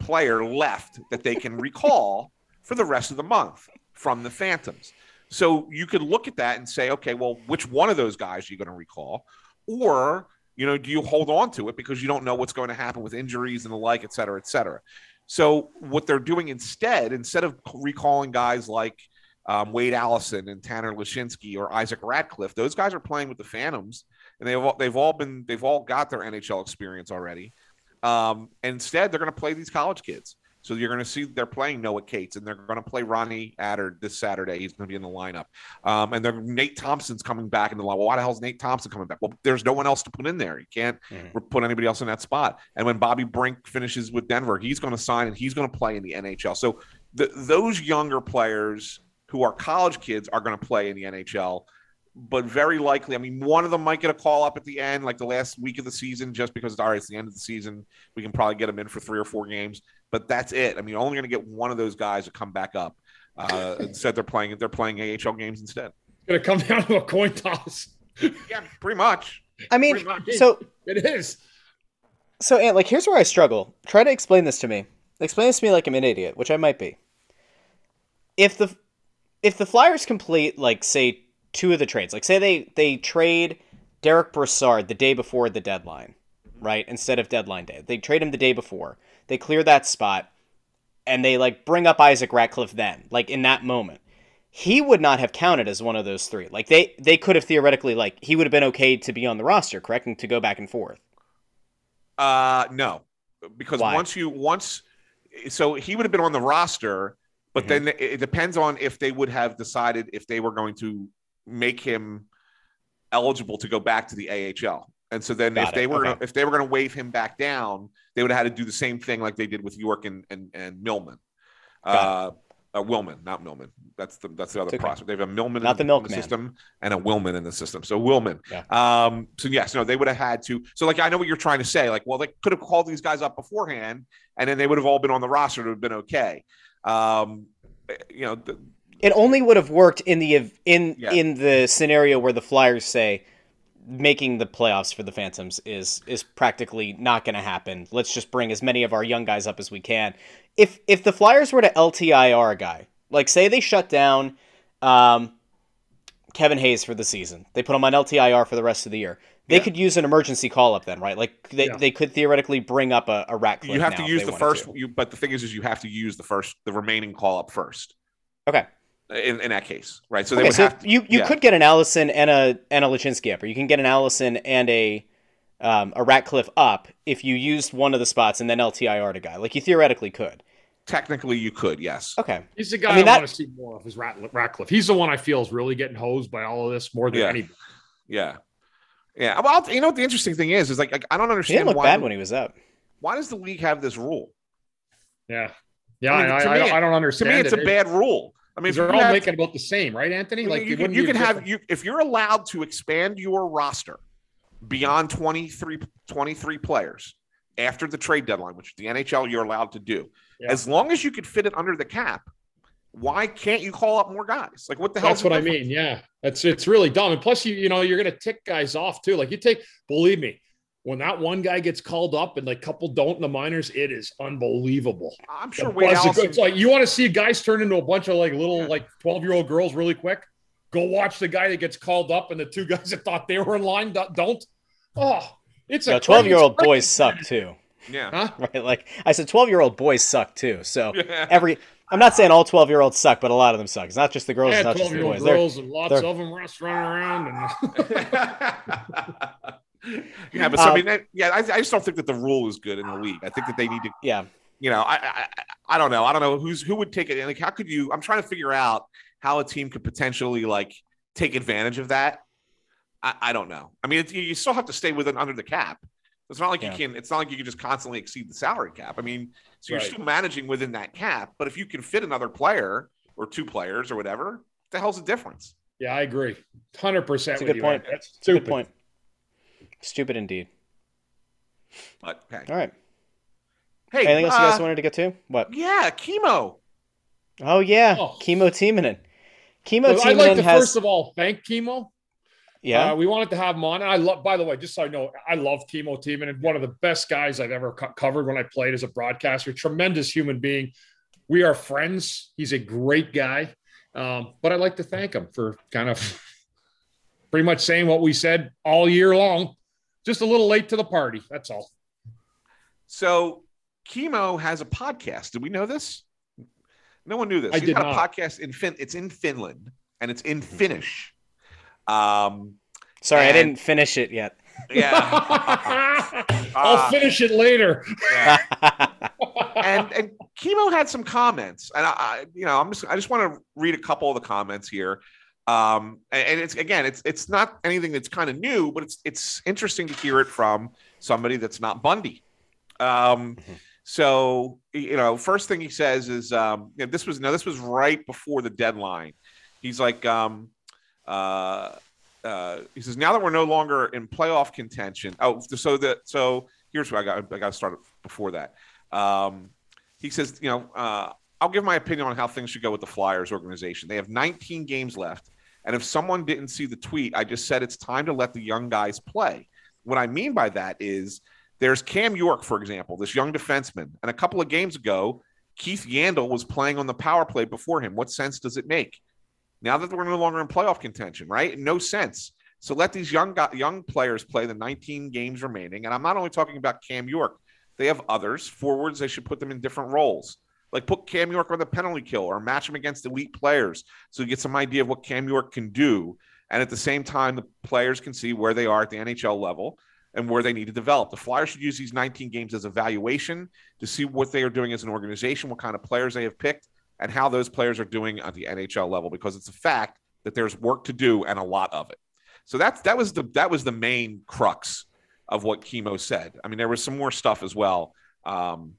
player left that they can recall for the rest of the month from the Phantoms. So you could look at that and say, okay, well, which one of those guys are you going to recall? Or, you know, do you hold on to it because you don't know what's going to happen with injuries and the like, et cetera, et cetera. So what they're doing instead, instead of recalling guys like um, Wade Allison and Tanner Laczynski or Isaac Ratcliffe, those guys are playing with the Phantoms, and they've all, they've all been they've all got their NHL experience already. Um, instead, they're going to play these college kids. So you're going to see they're playing Noah Cates, and they're going to play Ronnie Attard this Saturday. He's going to be in the lineup. Um, and then Nate Thompson's coming back in the line. Well, why the hell is Nate Thompson coming back? Well, there's no one else to put in there. You can't mm-hmm. put anybody else in that spot. And when Bobby Brink finishes with Denver, he's going to sign and he's going to play in the NHL. So the, those younger players who are college kids are going to play in the NHL. But very likely, I mean, one of them might get a call up at the end, like the last week of the season, just because it's all right, it's the end of the season. We can probably get them in for three or four games, but that's it. I mean, only going to get one of those guys to come back up. Uh, instead, they're playing they're playing AHL games instead. Going to come down to a coin toss. yeah, pretty much. I mean, so it is. So, Ant, like, here's where I struggle. Try to explain this to me. Explain this to me like I'm an idiot, which I might be. If the if the Flyers complete, like, say, two of the trades, like, say they they trade Derek Brassard the day before the deadline, right? Instead of deadline day, they trade him the day before. They clear that spot, and they like bring up Isaac Ratcliffe then, like in that moment. He would not have counted as one of those three. Like they they could have theoretically like he would have been okay to be on the roster, correct, and to go back and forth. Uh, no, because Why? once you once, so he would have been on the roster, but Mm-hmm. then it depends on if they would have decided if they were going to make him eligible to go back to the AHL. And so then Got if they were Okay. if they were going to wave him back down, they would have had to do the same thing like they did with York and and, and Millman. Uh, uh, Willman, not Millman. That's the that's the other okay. prospect. They have a Millman Not in the in milkman. system and a Willman in the system. So Willman. Yeah. Um, so yes, no, they would have had to. So like I know what you're trying to say. Like, well, they could have called these guys up beforehand, and then they would have all been on the roster. It would have been okay. Um, you know, the, It only would have worked in the in Yeah. in the scenario where the Flyers say making the playoffs for the Phantoms is is practically not going to happen. Let's just bring as many of our young guys up as we can. If if the Flyers were to LTIR a guy, like say they shut down um, Kevin Hayes for the season, they put him on LTIR for the rest of the year. They Yeah. could use an emergency call up then, right? Like they, Yeah. they could theoretically bring up a, a Ratcliffe. you have now to use the first. to. You, but the thing is, is you have to use the first, the remaining call up first. Okay. In, in that case, right? So they Okay, would so have to, you you yeah. could get an Allison and a and a Laczynski up, or you can get an Allison and a um, a Ratcliffe up if you used one of the spots and then LTIR to guy. Like you theoretically could. technically you could, yes. Okay. He's the guy I, I that- want to see more of is Rat- Ratcliffe. He's the one I feel is really getting hosed by all of this more than Yeah. anybody. Yeah. Yeah. Well, you know what the interesting thing is, is like, like, I don't understand. He understand didn't look why, bad when he was up. why does the league have this rule? Yeah. Yeah, I I, mean, I, to I, me- don't- I don't To me, it's a bad rule. I mean, They're all have- making about the same, right, Anthony? Like Like you can, you can have you if you're allowed to expand your roster beyond 23, 23 players after the trade deadline, which the NHL you're allowed to do, Yeah. as long as you could fit it under the cap. Why can't you call up more guys? Like what the hell? That's what I mean. Yeah, that's it's really dumb. And plus, you you know, you're gonna tick guys off too. Like you take, believe me, when that one guy gets called up and like couple don't in the minors, it is unbelievable. I'm sure Wade Allison. It's like you want to see guys turn into a bunch of like little like 12 year old girls really quick. Go watch the guy that gets called up and the two guys that thought they were in line don't- don't. Oh, it's a twelve year old crazy- boys suck too. yeah. Huh? Right? Like I said, twelve year old boys suck too. So Yeah. every I'm not saying all twelve year olds suck, but a lot of them suck. It's not just the girls, Yeah, it's not just the year old boys. They're- girls and lots they're- of them just running around. And yeah, but so, I Um, mean, that, yeah, I, I just don't think that the rule is good in the league. I think that they need to yeah. you know, I, I I- I don't know. I don't know who's who would take it. Like, how could you? I'm trying to figure out how a team could potentially like take advantage of that. I, I don't know. I mean, it, you still have to stay within under the cap. It's not like Yeah. you can. It's not like you can just constantly exceed the salary cap. I mean, so you're Right. still managing within that cap. But if you can fit another player or two players or whatever, what the hell's the difference? yeah, I agree. 100% That's a with good you. point. That's a stupid. good point. Stupid indeed. But okay. All right. Hey, Anything else you guys uh, wanted to get to? What? Yeah, Kimmo. Oh yeah, Oh. Kimmo Timonen. Kimmo So I'd like to has first of all thank Kimmo. Yeah. Uh, we wanted to have him on. And I love, by the way, just so I know, I love Kimmo Timonen and one of the best guys I've ever co- covered when I played as a broadcaster. Tremendous human being. We are friends. He's a great guy. Um, but I'd like to thank him for kind of pretty much saying what we said all year long. Just a little late to the party. That's all. So Kimmo has a podcast. Did we know this? No one knew this. I He's did got a podcast in Fin. It's in Finland and it's in Finnish. Um, Sorry, I didn't finish it yet. yeah, I'll Uh, finish it later. yeah. and and Kimmo had some comments, and I, I you know, I'm just I just want to read a couple of the comments here. Um, and, and it's again, it's it's not anything that's kind of new, but it's it's interesting to hear it from somebody that's not Bundy. Um, So you know, first thing he says is, um, you know, this was no, this was right before the deadline. He's like, um, uh, uh, he says, now that we're no longer in playoff contention. Oh, so that so here's what I got. I got to start before that. Um, he says, you know, uh, I'll give my opinion on how things should go with the Flyers organization. They have 19 games left. And if someone didn't see the tweet, I just said it's time to let the young guys play. What I mean by that is there's Cam York, for example, this young defenseman. And a couple of games ago, Keith Yandle was playing on the power play before him. What sense does it make? Now that we're no longer in playoff contention, right? No sense. So let these young young players play the 19 games remaining. And I'm not only talking about Cam York. They have others forwards. They should put them in different roles. Like put Cam York on the penalty kill or match him against elite players so you get some idea of what Cam York can do. And at the same time, the players can see where they are at the NHL level and where they need to develop. The Flyers should use these 19 games as evaluation to see what they are doing as an organization, what kind of players they have picked, and how those players are doing at the NHL level, because it's a fact that there's work to do and a lot of it. So that's that was the that was the main crux of what Kimmo said. I mean, there was some more stuff as well. Um,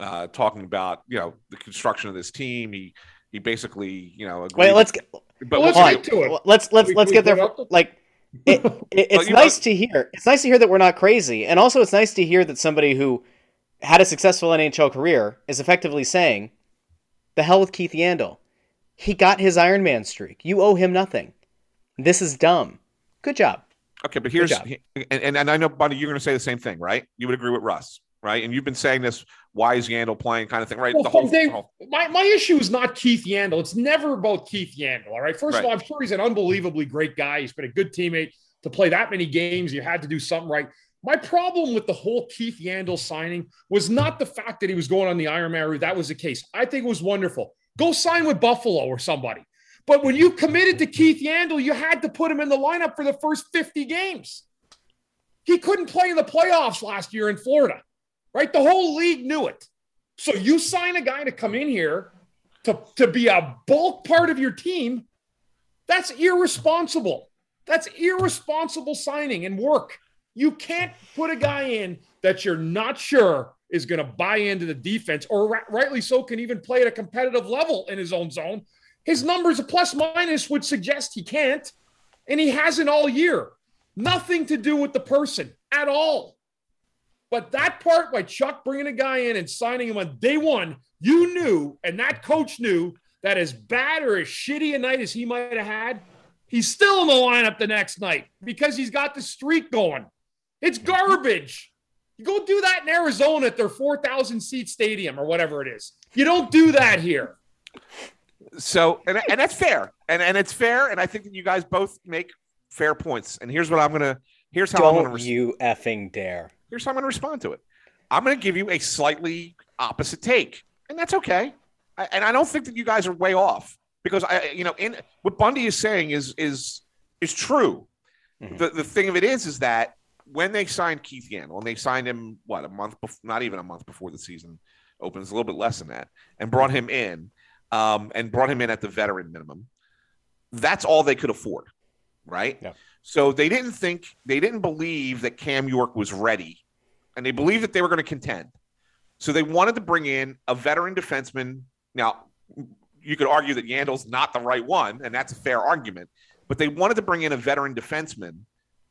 uh, talking about you know the construction of this team. He he basically you know agreed. wait. Let's get but let's get to it. Let's let's let's get there. like it, it, it's nice to hear. It's nice to hear that we're not crazy, and also it's nice to hear that somebody who had a successful NHL career is effectively saying, "The hell with Keith Yandle. He got his Iron Man streak. You owe him nothing. This is dumb. Good job." Okay, but here's and, and, and I know, Bundy, you're going to say the same thing, right? You would agree with Russ right? And you've been saying this, why is Yandle playing kind of thing, right? Well, the whole, they, whole... My, my issue is not Keith Yandle. It's never about Keith Yandle, all right? First right. of all, I'm sure he's an unbelievably great guy. He's been a good teammate to play that many games. You had to do something right. My problem with the whole Keith Yandle signing was not the fact that he was going on the Iron Man route. That was the case. I think it was wonderful. Go sign with Buffalo or somebody. But when you committed to Keith Yandle, you had to put him in the lineup for the first 50 games. He couldn't play in the playoffs last year in Florida right? The whole league knew it. So you sign a guy to come in here to, to be a bulk part of your team. That's irresponsible. That's irresponsible signing and work. You can't put a guy in that you're not sure is going to buy into the defense, or rightly so, can even play at a competitive level in his own zone. His numbers, a plus minus, would suggest he can't, and he hasn't all year. Nothing to do with the person at all. But that part by Chuck bringing a guy in and signing him on day one, you knew, and that coach knew that as bad or as shitty a night as he might have had, he's still in the lineup the next night because he's got the streak going. It's garbage. You go do that in Arizona at their 4,000 seat stadium or whatever it is. You don't do that here. So, and, and that's fair. And, and it's fair. And I think that you guys both make fair points. And here's what I'm going to, here's how don't I'm going to. Res- you effing dare. Here's how I'm going to respond to it. I'm going to give you a slightly opposite take, and that's okay. I, and I don't think that you guys are way off because I, you know, in what Bundy is saying is is is true. Mm-hmm. The the thing of it is, is that when they signed Keith Yandle, and they signed him what a month, before, not even a month before the season opens, a little bit less than that, and brought him in, um, and brought him in at the veteran minimum. That's all they could afford, right? Yeah. So they didn't think, they didn't believe that Cam York was ready and they believed that they were going to contend. So they wanted to bring in a veteran defenseman. Now, you could argue that Yandle's not the right one, and that's a fair argument, but they wanted to bring in a veteran defenseman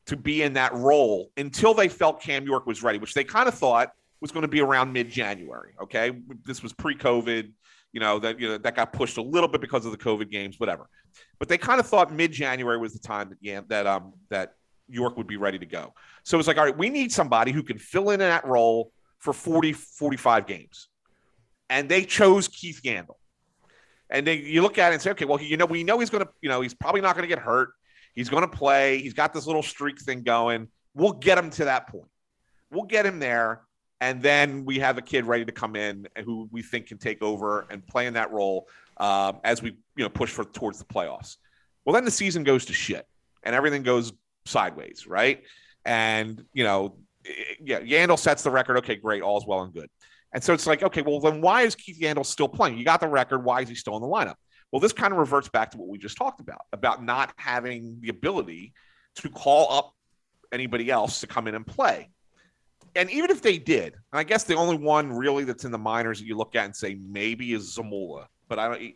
to be in that role until they felt Cam York was ready, which they kind of thought was going to be around mid-January. Okay, this was pre-COVID. You know that you know that got pushed a little bit because of the COVID games, whatever. But they kind of thought mid-January was the time that yeah, that um that York would be ready to go. So it's like, all right, we need somebody who can fill in that role for 40, 45 games. And they chose Keith Yandle. And then you look at it and say, okay, well, you know, we know he's going to, you know, he's probably not going to get hurt. He's going to play. He's got this little streak thing going. We'll get him to that point. We'll get him there. And then we have a kid ready to come in who we think can take over and play in that role um, as we, you know, push for towards the playoffs. Well, then the season goes to shit and everything goes sideways, right? And you know, yeah, Yandle sets the record. Okay, great, all's well and good. And so it's like, okay, well, then why is Keith Yandle still playing? You got the record. Why is he still in the lineup? Well, this kind of reverts back to what we just talked about about not having the ability to call up anybody else to come in and play. and even if they did, and I guess the only one really that's in the minors that you look at and say maybe is Zamula, but I don't.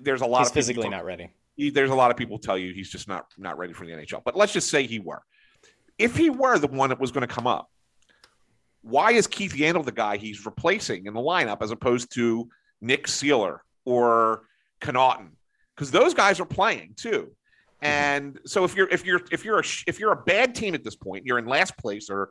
There's a lot He's of physically talk, not ready. He, there's a lot of people tell you he's just not not ready for the NHL. But let's just say he were. If he were the one that was going to come up, why is Keith Yandle the guy he's replacing in the lineup as opposed to Nick Seeler or Connauton? Because those guys are playing too. And so if you're if you're if you're a if you're a bad team at this point, you're in last place or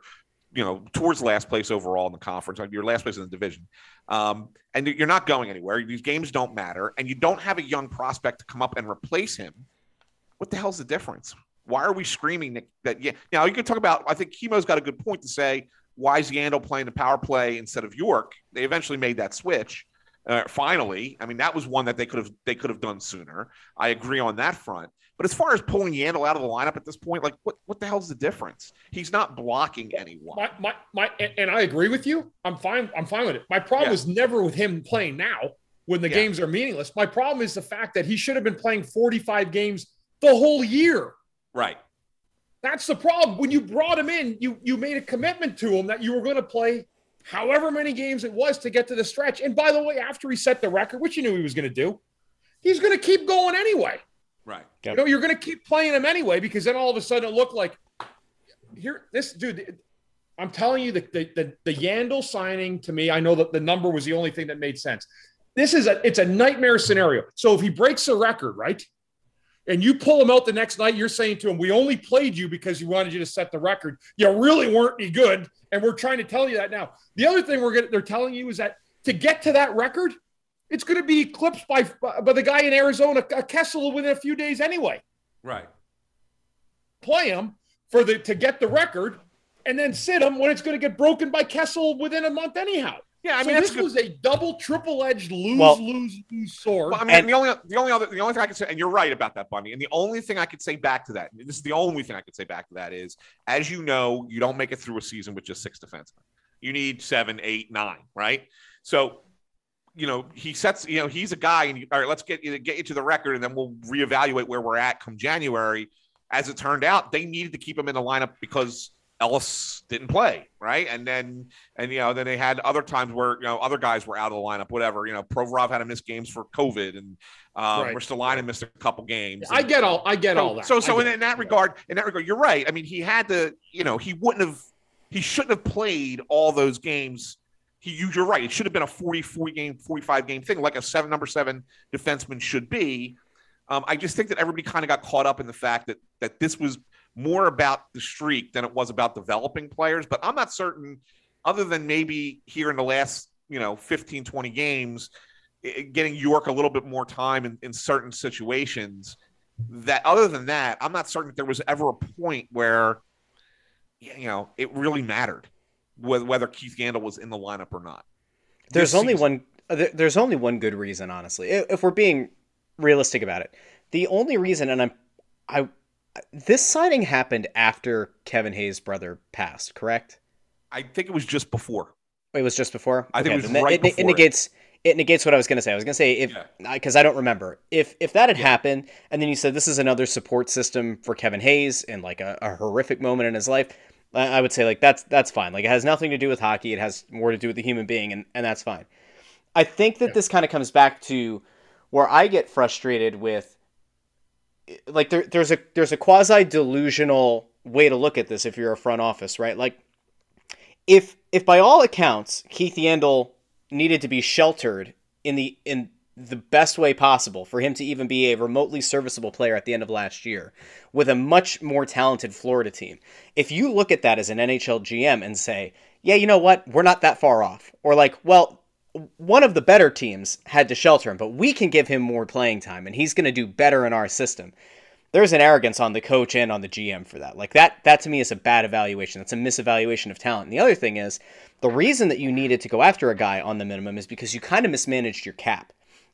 you know towards last place overall in the conference, you're last place in the division, um, and you're not going anywhere. These games don't matter, and you don't have a young prospect to come up and replace him. What the hell's the difference? Why are we screaming that? that yeah, now you can talk about. I think Kimmo's got a good point to say. Why is Yandle playing the power play instead of York? They eventually made that switch. Uh, finally, I mean that was one that they could have they could have done sooner. I agree on that front. But as far as pulling Yandle out of the lineup at this point, like what, what the hell's the difference? He's not blocking anyone. My, my, my, and I agree with you. I'm fine. I'm fine with it. My problem yeah. is never with him playing now when the yeah. games are meaningless. My problem is the fact that he should have been playing 45 games the whole year. Right. That's the problem. When you brought him in, you you made a commitment to him that you were going to play however many games it was to get to the stretch. And by the way, after he set the record, which you knew he was going to do, he's going to keep going anyway. Right. Yep. You know, you're going to keep playing him anyway because then all of a sudden it looked like here, this dude. I'm telling you, the the the, the Yandle signing to me, I know that the number was the only thing that made sense. This is a it's a nightmare scenario. So if he breaks the record, right, and you pull him out the next night, you're saying to him, "We only played you because we wanted you to set the record. You really weren't any good, and we're trying to tell you that now." The other thing we're gonna, they're telling you is that to get to that record, it's going to be eclipsed by by the guy in Arizona, uh, Kessel, within a few days anyway. Right. Play him for the to get the record, and then sit him when it's going to get broken by Kessel within a month anyhow. Yeah, I mean so this was a double, triple edged lose, well, lose, lose sword. Well, I mean, and, the only, the only other, the only thing I can say, and you're right about that, Bundy. And the only thing I could say back to that, this is the only thing I could say back to that is, as you know, you don't make it through a season with just six defensemen. You need seven, eight, nine, right? So you know, he sets, you know, he's a guy, and you, all right, let's get you get you to the record, and then we'll reevaluate where we're at come January. As it turned out, they needed to keep him in the lineup because Ellis didn't play, right? And then, and you know, then they had other times where you know other guys were out of the lineup, whatever. You know, Provorov had to miss games for COVID, and um, right. Ristolainen missed a couple games. I get all, I get so, all that. So, so in, in, that regard, in that regard, you're right. I mean, he had to, you know, he wouldn't have, he shouldn't have played all those games he you're right. It should have been a 40, 40 game, 45 game thing, like a seven number seven defenseman should be. Um, I just think that everybody kind of got caught up in the fact that that this was more about the streak than it was about developing players. But I'm not certain, other than maybe here in the last, you know, 15, 20 games, getting York a little bit more time in, in certain situations. That other than that, I'm not certain that there was ever a point where, you know, it really mattered whether Keith Yandle was in the lineup or not. There's only one. Uh, there's only one good reason, honestly. If we're being realistic about it, the only reason, and I'm, I, this signing happened after Kevin Hayes' brother passed, correct? I think it was just before. It was just before. I think it was right it, before. It negates. It negates what I was going to say. I was going to say if because yeah. I don't remember if if that had yeah. happened, and then you said this is another support system for Kevin Hayes in like a, a horrific moment in his life. I would say like that's that's fine. Like it has nothing to do with hockey. It has more to do with the human being, and, and that's fine. I think that yeah. this kind of comes back to where I get frustrated with like there, there's a there's a quasi delusional way to look at this if you're a front office, right? Like if if by all accounts Keith Yandle needed to be sheltered in the in the best way possible for him to even be a remotely serviceable player at the end of last year with a much more talented Florida team. If you look at that as an NHL GM and say, yeah, you know what, we're not that far off, or like, well, one of the better teams had to shelter him, but we can give him more playing time and he's going to do better in our system. There's an arrogance on the coach and on the GM for that. Like that that to me is a bad evaluation. That's a misevaluation of talent. And the other thing is, the reason that you needed to go after a guy on the minimum is because you kind of mismanaged your cap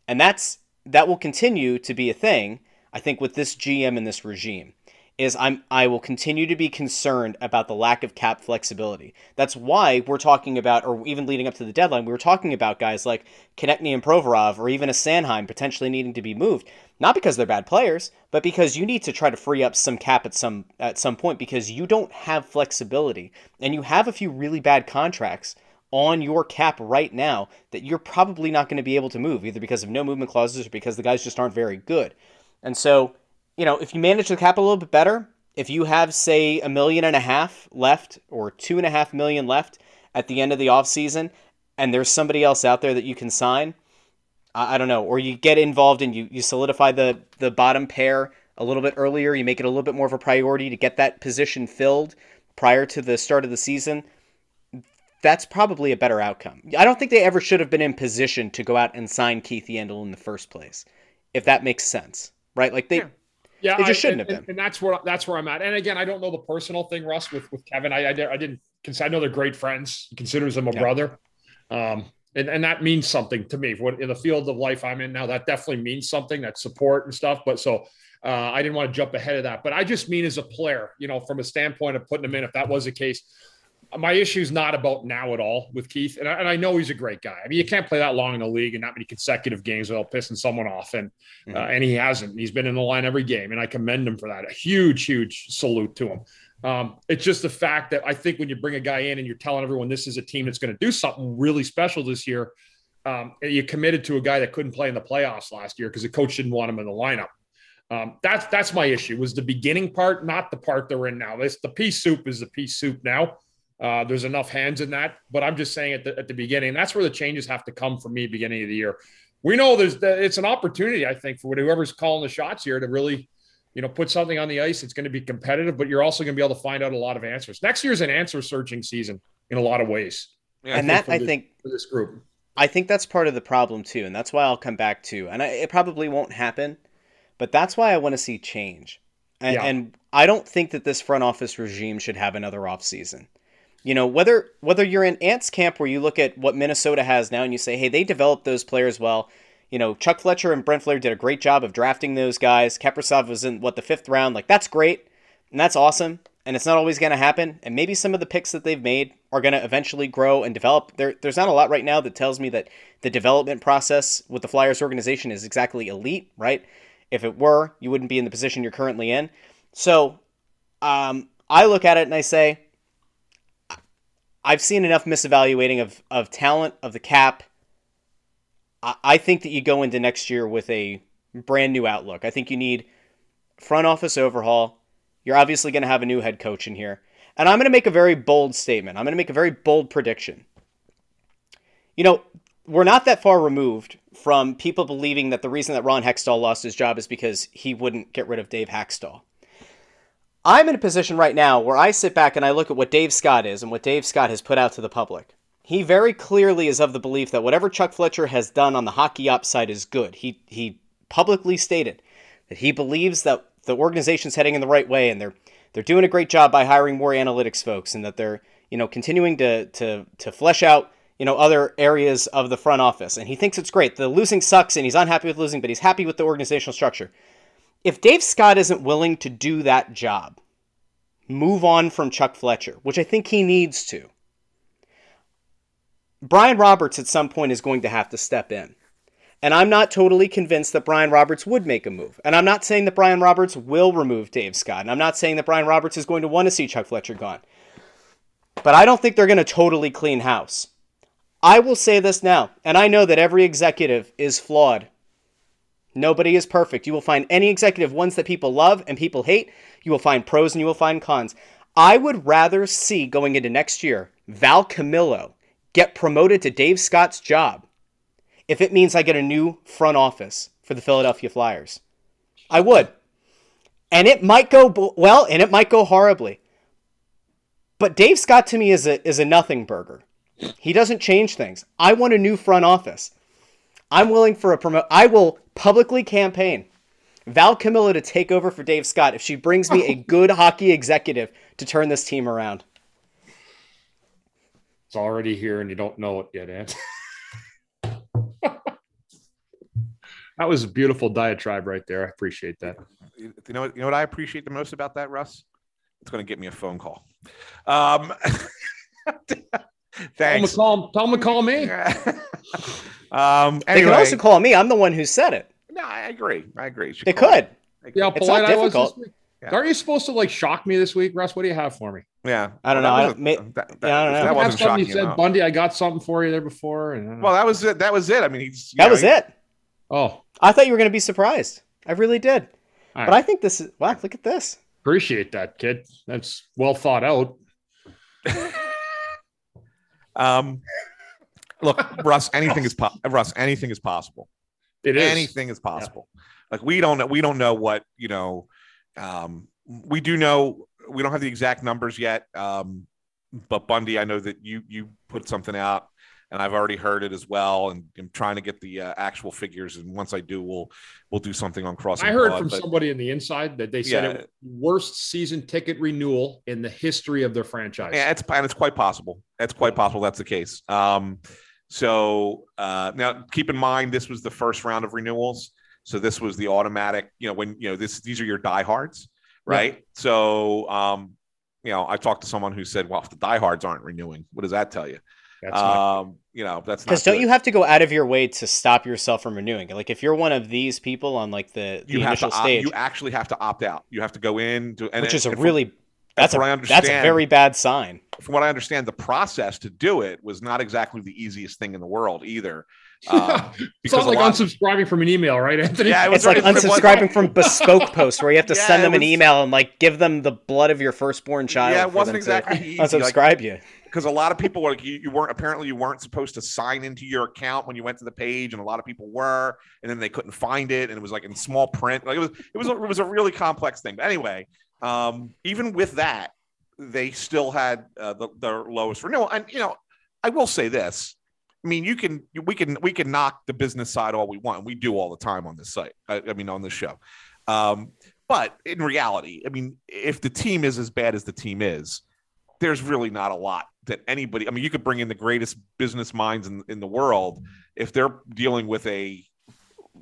and that's that will continue to be a thing. I think with this GM and this regime is I'm I will continue to be concerned about the lack of cap flexibility. That's why we're talking about, or even leading up to the deadline, we were talking about guys like Konecny and Provorov, or even a Sanheim potentially needing to be moved. Not because they're bad players, but because you need to try to free up some cap at some at some point because you don't have flexibility and you have a few really bad contracts on your cap right now that you're probably not going to be able to move either because of no movement clauses or because the guys just aren't very good. And so you know, if you manage the cap a little bit better, if you have, say, a million and a half left or two and a half million left at the end of the offseason, and there's somebody else out there that you can sign, I, I don't know, or you get involved and you, you solidify the, the bottom pair a little bit earlier, you make it a little bit more of a priority to get that position filled prior to the start of the season, that's probably a better outcome. I don't think they ever should have been in position to go out and sign Keith Yandle in the first place, if that makes sense, right? Like they. Yeah yeah, they just I, shouldn't and, have been. And that's where that's where I'm at. And again, I don't know the personal thing, Russ, with with Kevin. I I, I didn't. I know they're great friends. He considers him a yeah. brother. Um, and, and that means something to me. What in the field of life I'm in now, that definitely means something. That support and stuff. But so uh, I didn't want to jump ahead of that. But I just mean as a player, you know, from a standpoint of putting him in. If that was the case, my issue is not about now at all with Keith, and I, and I, know he's a great guy. I mean, you can't play that long in the league and not many consecutive games without pissing someone off, and mm-hmm. uh, and he hasn't. He's been in the line every game, and I commend him for that. A huge, huge salute to him. Um, it's just the fact that I think when you bring a guy in and you're telling everyone this is a team that's going to do something really special this year, um, you committed to a guy that couldn't play in the playoffs last year because the coach didn't want him in the lineup. Um, that's that's my issue. Was the beginning part, not the part they're in now. This the pea soup is the pea soup now. Uh, there's enough hands in that, but I'm just saying at the, at the beginning, that's where the changes have to come for me beginning of the year. We know there's it's an opportunity, I think, for whoever's calling the shots here to really, you know, put something on the ice. It's going to be competitive, but you're also going to be able to find out a lot of answers. Next year's an answer searching season in a lot of ways. Yeah, and that I this, think for this group, I think that's part of the problem too, and that's why I'll come back to, and I, it probably won't happen, but that's why I want to see change. And, yeah. and I don't think that this front office regime should have another off season. You know, whether whether you're in Ant's camp where you look at what Minnesota has now and you say, hey, they developed those players well. You know, Chuck Fletcher and Brent Flahr did a great job of drafting those guys. Kaprizov was in what the fifth round. Like that's great and that's awesome. And it's not always going to happen. And maybe some of the picks that they've made are going to eventually grow and develop. There, there's not a lot right now that tells me that the development process with the Flyers organization is exactly elite, right? If it were, you wouldn't be in the position you're currently in. So um, I look at it and I say, I've seen enough misevaluating of, of talent, of the cap. I, I think that you go into next year with a brand new outlook. I think you need front office overhaul. You're obviously going to have a new head coach in here. And I'm going to make a very bold statement. I'm going to make a very bold prediction. You know, we're not that far removed from people believing that the reason that Ron Hextall lost his job is because he wouldn't get rid of Dave Hakstol. I'm in a position right now where I sit back and I look at what Dave Scott is and what Dave Scott has put out to the public. He very clearly is of the belief that whatever Chuck Fletcher has done on the hockey ops side is good. He he publicly stated that he believes that the organization's heading in the right way and they're they're doing a great job by hiring more analytics folks and that they're you know continuing to to to flesh out you know other areas of the front office and he thinks it's great. The losing sucks and he's unhappy with losing, but he's happy with the organizational structure. If Dave Scott isn't willing to do that job, move on from Chuck Fletcher, which I think he needs to, Brian Roberts at some point is going to have to step in. And I'm not totally convinced that Brian Roberts would make a move. And I'm not saying that Brian Roberts will remove Dave Scott. And I'm not saying that Brian Roberts is going to want to see Chuck Fletcher gone. But I don't think they're going to totally clean house. I will say this now, and I know that every executive is flawed. Nobody is perfect. You will find any executive ones that people love and people hate. You will find pros and you will find cons. I would rather see going into next year Val Camillo get promoted to Dave Scott's job if it means I get a new front office for the Philadelphia Flyers. I would. And it might go well and it might go horribly. But Dave Scott to me is a is a nothing burger. He doesn't change things. I want a new front office. I'm willing for a promote. I will publicly campaign Val Camillo to take over for Dave Scott if she brings me a good hockey executive to turn this team around. It's already here and you don't know it yet, Ant. That was a beautiful diatribe right there. I appreciate that. You know what? You know what I appreciate the most about that, Russ? It's going to get me a phone call. Um, thanks. Tell him, to call, tell him to call me. um, They can also call me. I'm the one who said it. no, I agree. I agree. You should They could. me. See how It's polite not I was difficult. Yeah. Aren't you supposed to like shock me this week, Russ? What do you have for me? Yeah, I don't Well, know. I that don't- may- was a- that, that, yeah, I don't know. that wasn't something shocking. you said, enough. Bundy. I got something for you there before. And I. Well, that was it. That was it. I mean, he's That know, was he- it. oh, I thought you were going to be surprised. I really did. All But right. I think this is wow. Look at this. appreciate that, kid. That's well thought out. Um, look, Russ, anything is po- Russ. Anything is possible. It is. anything is possible. Like we don't know, we don't know what you know. Um, we do know we don't have the exact numbers yet. Um, but Bundy, I know that you you put something out, and I've already heard it as well, and I'm trying to get the uh, actual figures. And once I do, we'll we'll do something on crossing. I heard from but- somebody in the inside that they said Yeah. it was worst season ticket renewal in the history of their franchise. Yeah, it's and it's quite possible. That's quite possible that's the case. Um, so uh, now keep in mind this was the first round of renewals. So this was the automatic. You know when you know this these are your diehards, right? So um, you know I talked to someone who said, well, if the diehards aren't renewing, what does that tell you? That's not- Um, you know that's Because don't good. you have to go out of your way to stop yourself from renewing? Like if you're one of these people on like the, the you have to initial opt, stage, you actually have to opt out. You have to go in to and which is a and from- really that's a that's a very bad sign. from what I understand, the process to do it was not exactly the easiest thing in the world either. Um, it's not like a lot- unsubscribing from an email, right, Anthony? Yeah, it was It's like it was- unsubscribing from bespoke posts where you have to Yeah, send it them an email and like give them the blood of your firstborn child. Yeah, it wasn't exactly easy. Like, unsubscribe you. Because a lot of people were like you, you weren't apparently you weren't supposed to sign into your account when you went to the page and a lot of people were and then they couldn't find it and it was like in small print. Like it was it was a, it was a really complex thing. But anyway um, even with that they still had uh, the, their lowest renewal. And you know i will say this. I mean you can we can we can knock the business side all we want we do all the time on this site i, I mean on this show. Um, but in reality i mean if the team is as bad as the team is there's really not a lot that anybody. I mean you could bring in the greatest business minds in, in the world if they're dealing with a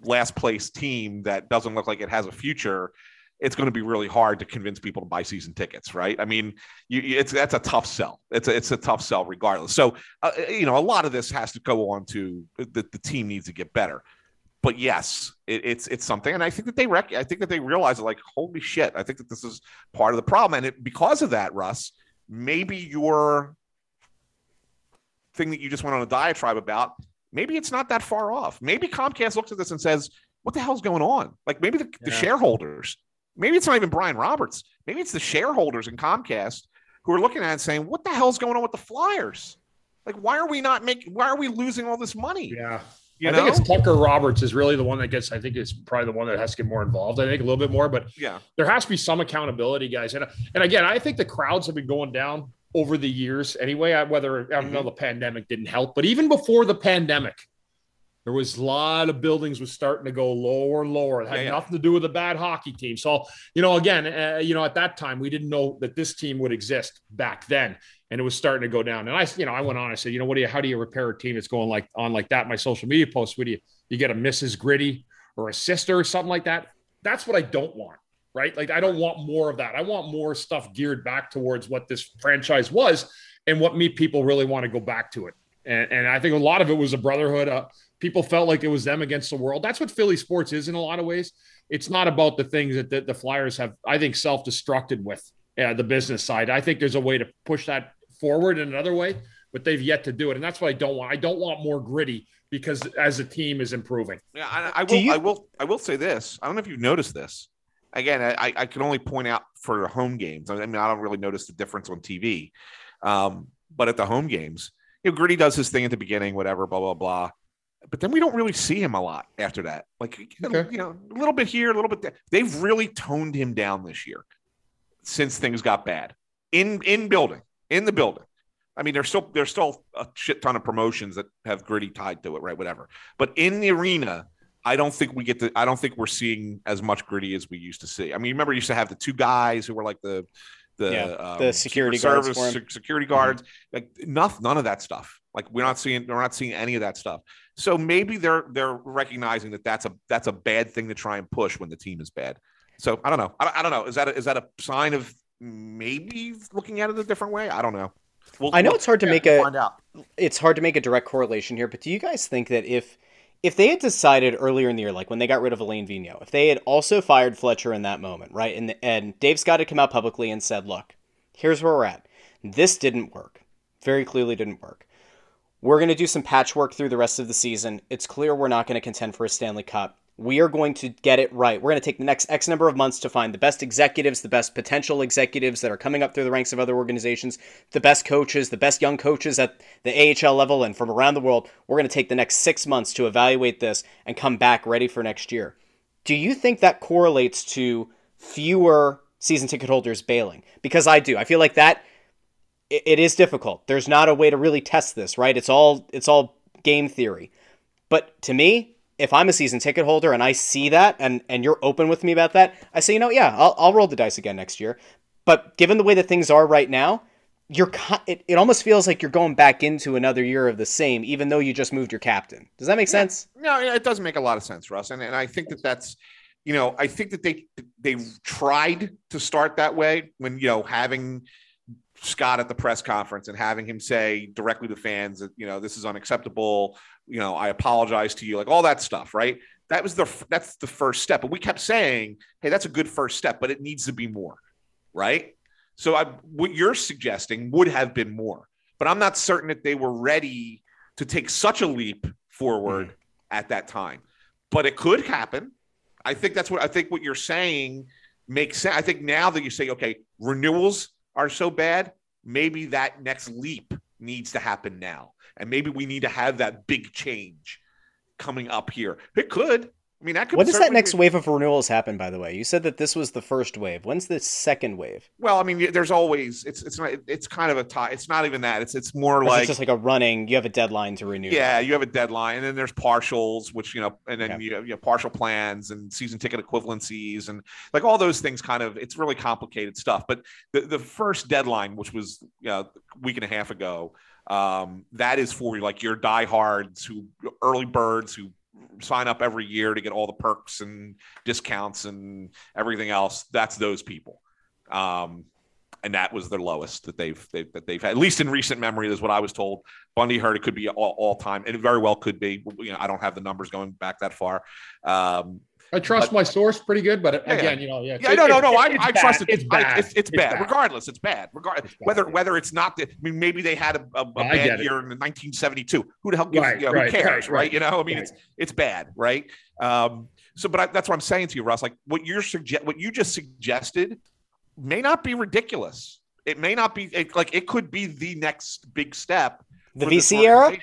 last place team that doesn't look like it has a future. It's going to be really hard to convince people to buy season tickets right? I mean you, it's that's a tough sell. It's a, it's a tough sell regardless. So uh, you know a lot of this has to go on to the, the team needs to get better. But yes, it, it's it's something, and I think that they rec- I think that they realize like, holy shit, I think that this is part of the problem, and it, because of that, Russ, maybe your thing that you just went on a diatribe about, maybe it's not that far off. Maybe Comcast looks at this and says, "What the hell's going on?" Like maybe the, the shareholders, maybe it's not even Brian Roberts, maybe it's the shareholders in Comcast who are looking at it and saying, "What the hell's going on with the Flyers?" Like, why are we not making? Why are we losing all this money? yeah. You I know? think it's Tucker Roberts is really the one that gets. I think it's probably the one that has to get more involved. I think a little bit more, but yeah. there has to be some accountability, guys. And and again, I think the crowds have been going down over the years anyway. I, whether I don't know Mhm. the pandemic didn't help, but even before the pandemic, there was a lot of buildings was starting to go lower and lower. It had Yeah, yeah. nothing to do with a bad hockey team. So you know, again, uh, you know, at that time we didn't know that this team would exist back then, and it was starting to go down. And I, you know, I went on. I said, you know, what do you? How do you repair a team that's going like on like that? My social media posts. What do you? You get a Mrs. Gritty or a sister or something like that. That's what I don't want right? Like I don't want more of that. I want more stuff geared back towards what this franchise was and what me people really want to go back to it. And, and I think a lot of it was a brotherhood. Uh, people felt like it was them against the world. That's what Philly sports is in a lot of ways. It's not about the things that the, the Flyers have, I think, self-destructed with uh, the business side. I think there's a way to push that forward in another way, but they've yet to do it. And that's what I don't want. I don't want more gritty because as a team is improving. Yeah, I, I will. you- I will. I will say this. I don't know if you've noticed this. Again, I, I can only point out for home games. I mean, I don't really notice the difference on TV, um, but at the home games, you know, Gritty does his thing at the beginning, whatever, blah blah blah. But then we don't really see him a lot after that. Like you know, Okay. you know, a little bit here, a little bit there. They've really toned him down this year since things got bad in in building in the building. I mean, there's still there's still a shit ton of promotions that have gritty tied to it, right? Whatever. But in the arena, I don't think we get to. I don't think we're seeing as much gritty as we used to see. I mean, remember, you used to have the two guys who were like the the Yeah, um, the security Secret guards service, for him. sec- security guards, like enough, none of that stuff. Like we're not seeing, we're not seeing any of that stuff. So maybe they're they're recognizing that that's a that's a bad thing to try and push when the team is bad. So I don't know. I, I don't know. Is that a, is that a sign of maybe looking at it a different way? I don't know. We'll, I know we'll- it's hard to yeah, make a find out. it's hard to make a direct correlation here, but do you guys think that if if they had decided earlier in the year, like when they got rid of Alain Vigneault, if they had also fired Fletcher in that moment, right, and and Dave Scott had come out publicly and said, "Look, here's where we're at. This didn't work. Very clearly didn't work. We're going to do some patchwork through the rest of the season. It's clear we're not going to contend for a Stanley Cup. We are going to get it right. We're going to take the next X number of months to find the best executives, the best potential executives that are coming up through the ranks of other organizations, the best coaches, the best young coaches at the AHL level and from around the world. We're going to take the next six months to evaluate this and come back ready for next year. Do you think that correlates to fewer season ticket holders bailing? Because I do. I feel like that it, is difficult. There's not a way to really test this, right? It's all it's all game theory. But to me, if I'm a season ticket holder and I see that and and you're open with me about that, I say, you know, yeah, I'll, I'll roll the dice again next year. But given the way that things are right now, you're it, it almost feels like you're going back into another year of the same, even though you just moved your captain. Does that make sense? No, it doesn't make a lot of sense, Russ. And, and I think that that's, you know, I think that they they tried to start that way when you know having Scott at the press conference and having him say directly to fans that you know this is unacceptable. You know, I apologize to you, like all that stuff, right? That was the that's the first step. But we kept saying, hey, that's a good first step, but it needs to be more, right? So I, what you're suggesting would have been more, but I'm not certain that they were ready to take such a leap forward mm-hmm. at that time. But it could happen. I think that's what I think what you're saying makes sense. I think now that you say, okay, renewals are so bad, maybe that next leap needs to happen now. And maybe we need to have that big change coming up here. It could. I mean, that could When does that next be- wave of renewals happen? By the way, you said that this was the first wave. When's the second wave? Well, I mean, there's always it's it's not it's kind of a tie. It's not even that. It's it's more Or like just like a running. You have a deadline to renew. Yeah, you have a deadline, and then there's partials, which you know, and then Okay. you, have, you have partial plans and season ticket equivalencies, and like all those things. Kind of, it's really complicated stuff. But the the first deadline, which was you know, a week and a half ago, um, that is for like your diehards who early birds who sign up every year to get all the perks and discounts and everything else. That's those people. Um, and that was their lowest that they've, they, that they've had, at least in recent memory, is what I was told. Bundy heard it could be all, all time, and it very well could be. You know, I don't have the numbers going back that far. Um, I trust my source pretty good, but Yeah, again, you know, yeah. yeah, no, no, no. I, I trust it. It's I- bad. It's, it's bad. Regardless, it's bad. Regard It's bad, whether yeah. whether it's not. The, I mean, maybe they had a, bad get it. year in 1972. Who the hell gives? Right, you know, right, who cares, right, right, right. You know, I mean, Right. it's it's bad, right? Um, so, but I, that's what I'm saying to you, Russ. Like what you're suggest, what you just suggested, may not be ridiculous. It may not be it, like it could be the next big step. The for VC era?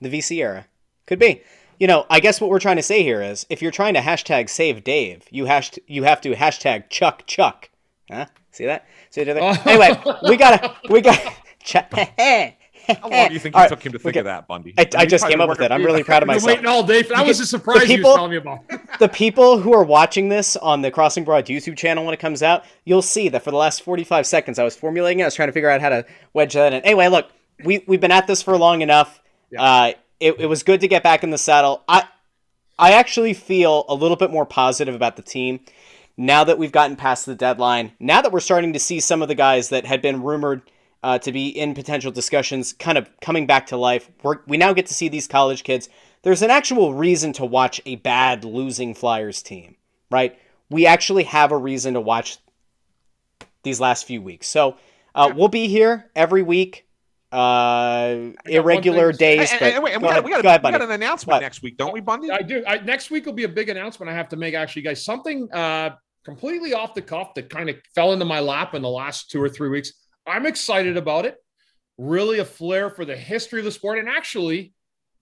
The VC era. Could be. You know, I guess what we're trying to say here is if you're trying to hashtag save Dave, you hash you have to hashtag Chuck Chuck. Huh? See that? See what I did? Anyway, we gotta we got Chuck. How long do you think it All right, took him to think got- of that, Bundy? I, I just came up with working- it. I'm really proud of myself. waiting all day. For, that was The a surprise people- he was telling me about. the people who are watching this on the Crossing Broad YouTube channel when it comes out, you'll see that for the last 45 seconds I was formulating it. I was trying to figure out how to wedge that in. Anyway, look, we we've been at this for long enough. Uh, it, it was good to get back in the saddle. I I actually feel a little bit more positive about the team now that we've gotten past the deadline. Now that we're starting to see some of the guys that had been rumored uh, to be in potential discussions kind of coming back to life. We're, we now get to see these college kids. There's an actual reason to watch a bad losing Flyers team, right? We actually have a reason to watch these last few weeks. So uh, we'll be here every week, uh, irregular thing days. say. And, and, wait, and we, got, ahead, we, got, ahead, we got an announcement What? next week, don't we, Bundy? I do. I, next week will be a big announcement I have to make, actually, guys. Something uh, completely off the cuff that kind of fell into my lap in the last two or three weeks. I'm excited about it. Really a flair for the history of the sport and actually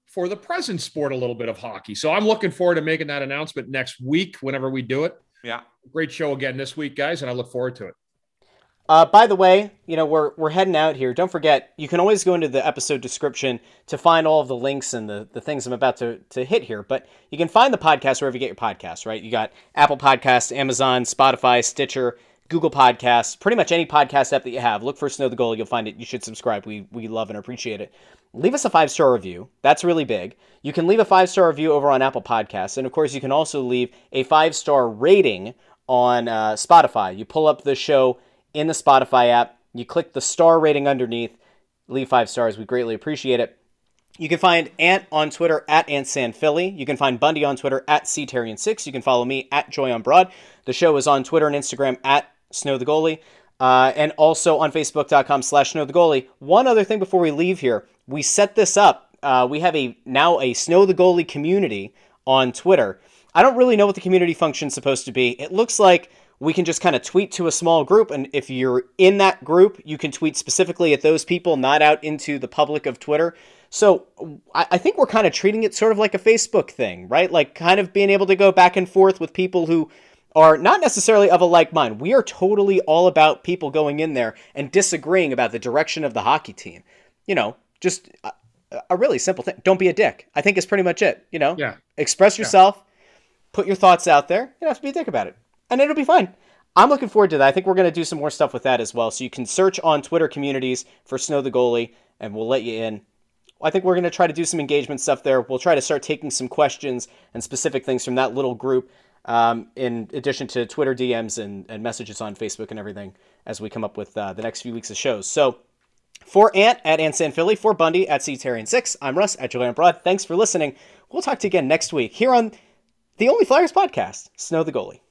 for the present sport, a little bit of hockey. So I'm looking forward to making that announcement next week, whenever we do it. Yeah. Great show again this week, guys, and I look forward to it. Uh, by the way, you know we're we're heading out here. Don't forget, you can always go into the episode description to find all of the links and the, the things I'm about to, to hit here. But you can find the podcast wherever you get your podcasts, right? You got Apple Podcasts, Amazon, Spotify, Stitcher, Google Podcasts, pretty much any podcast app that you have. Look for Snow the Goal. You'll find it. You should subscribe. We, we love and appreciate it. Leave us a five star review. That's really big. You can leave a five star review over on Apple Podcasts. And of course, you can also leave a five star rating on uh, Spotify. You pull up the show in the Spotify app, you click the star rating underneath, leave five stars. We greatly appreciate it. You can find Ant on Twitter at AntSanPhilly. You can find Bundy on Twitter at Ctherien6. You can follow me at Joy on Broad. The show is on Twitter and Instagram at SnowTheGoalie. Uh, and also on Facebook.com slash Snow the Goalie. One other thing before we leave here. We set this up. Uh, we have a now a Snow the Goalie community on Twitter. I don't really know what the community function is supposed to be. It looks like we can just kind of tweet to a small group. And if you're in that group, you can tweet specifically at those people, not out into the public of Twitter. So I, I think we're kind of treating it sort of like a Facebook thing, right? Like kind of being able to go back and forth with people who are not necessarily of a like mind. We are totally all about people going in there and disagreeing about the direction of the hockey team. You know, just a, a really simple thing. Don't be a dick. I think is pretty much it. You know, Yeah. express yourself, put your thoughts out there. You don't have to be a dick about it, and it'll be fine. I'm looking forward to that. I think we're going to do some more stuff with that as well. So you can search on Twitter communities for Snow the Goalie, and we'll let you in. I think we're going to try to do some engagement stuff there. We'll try to start taking some questions and specific things from that little group, um, in addition to Twitter DMs and, and messages on Facebook and everything as we come up with uh, the next few weeks of shows. So for Ant at Ant San Philly, for Bundy at Ctherien6, I'm Russ at Joy on Broad. Thanks for listening. We'll talk to you again next week here on the Only Flyers podcast, Snow the Goalie.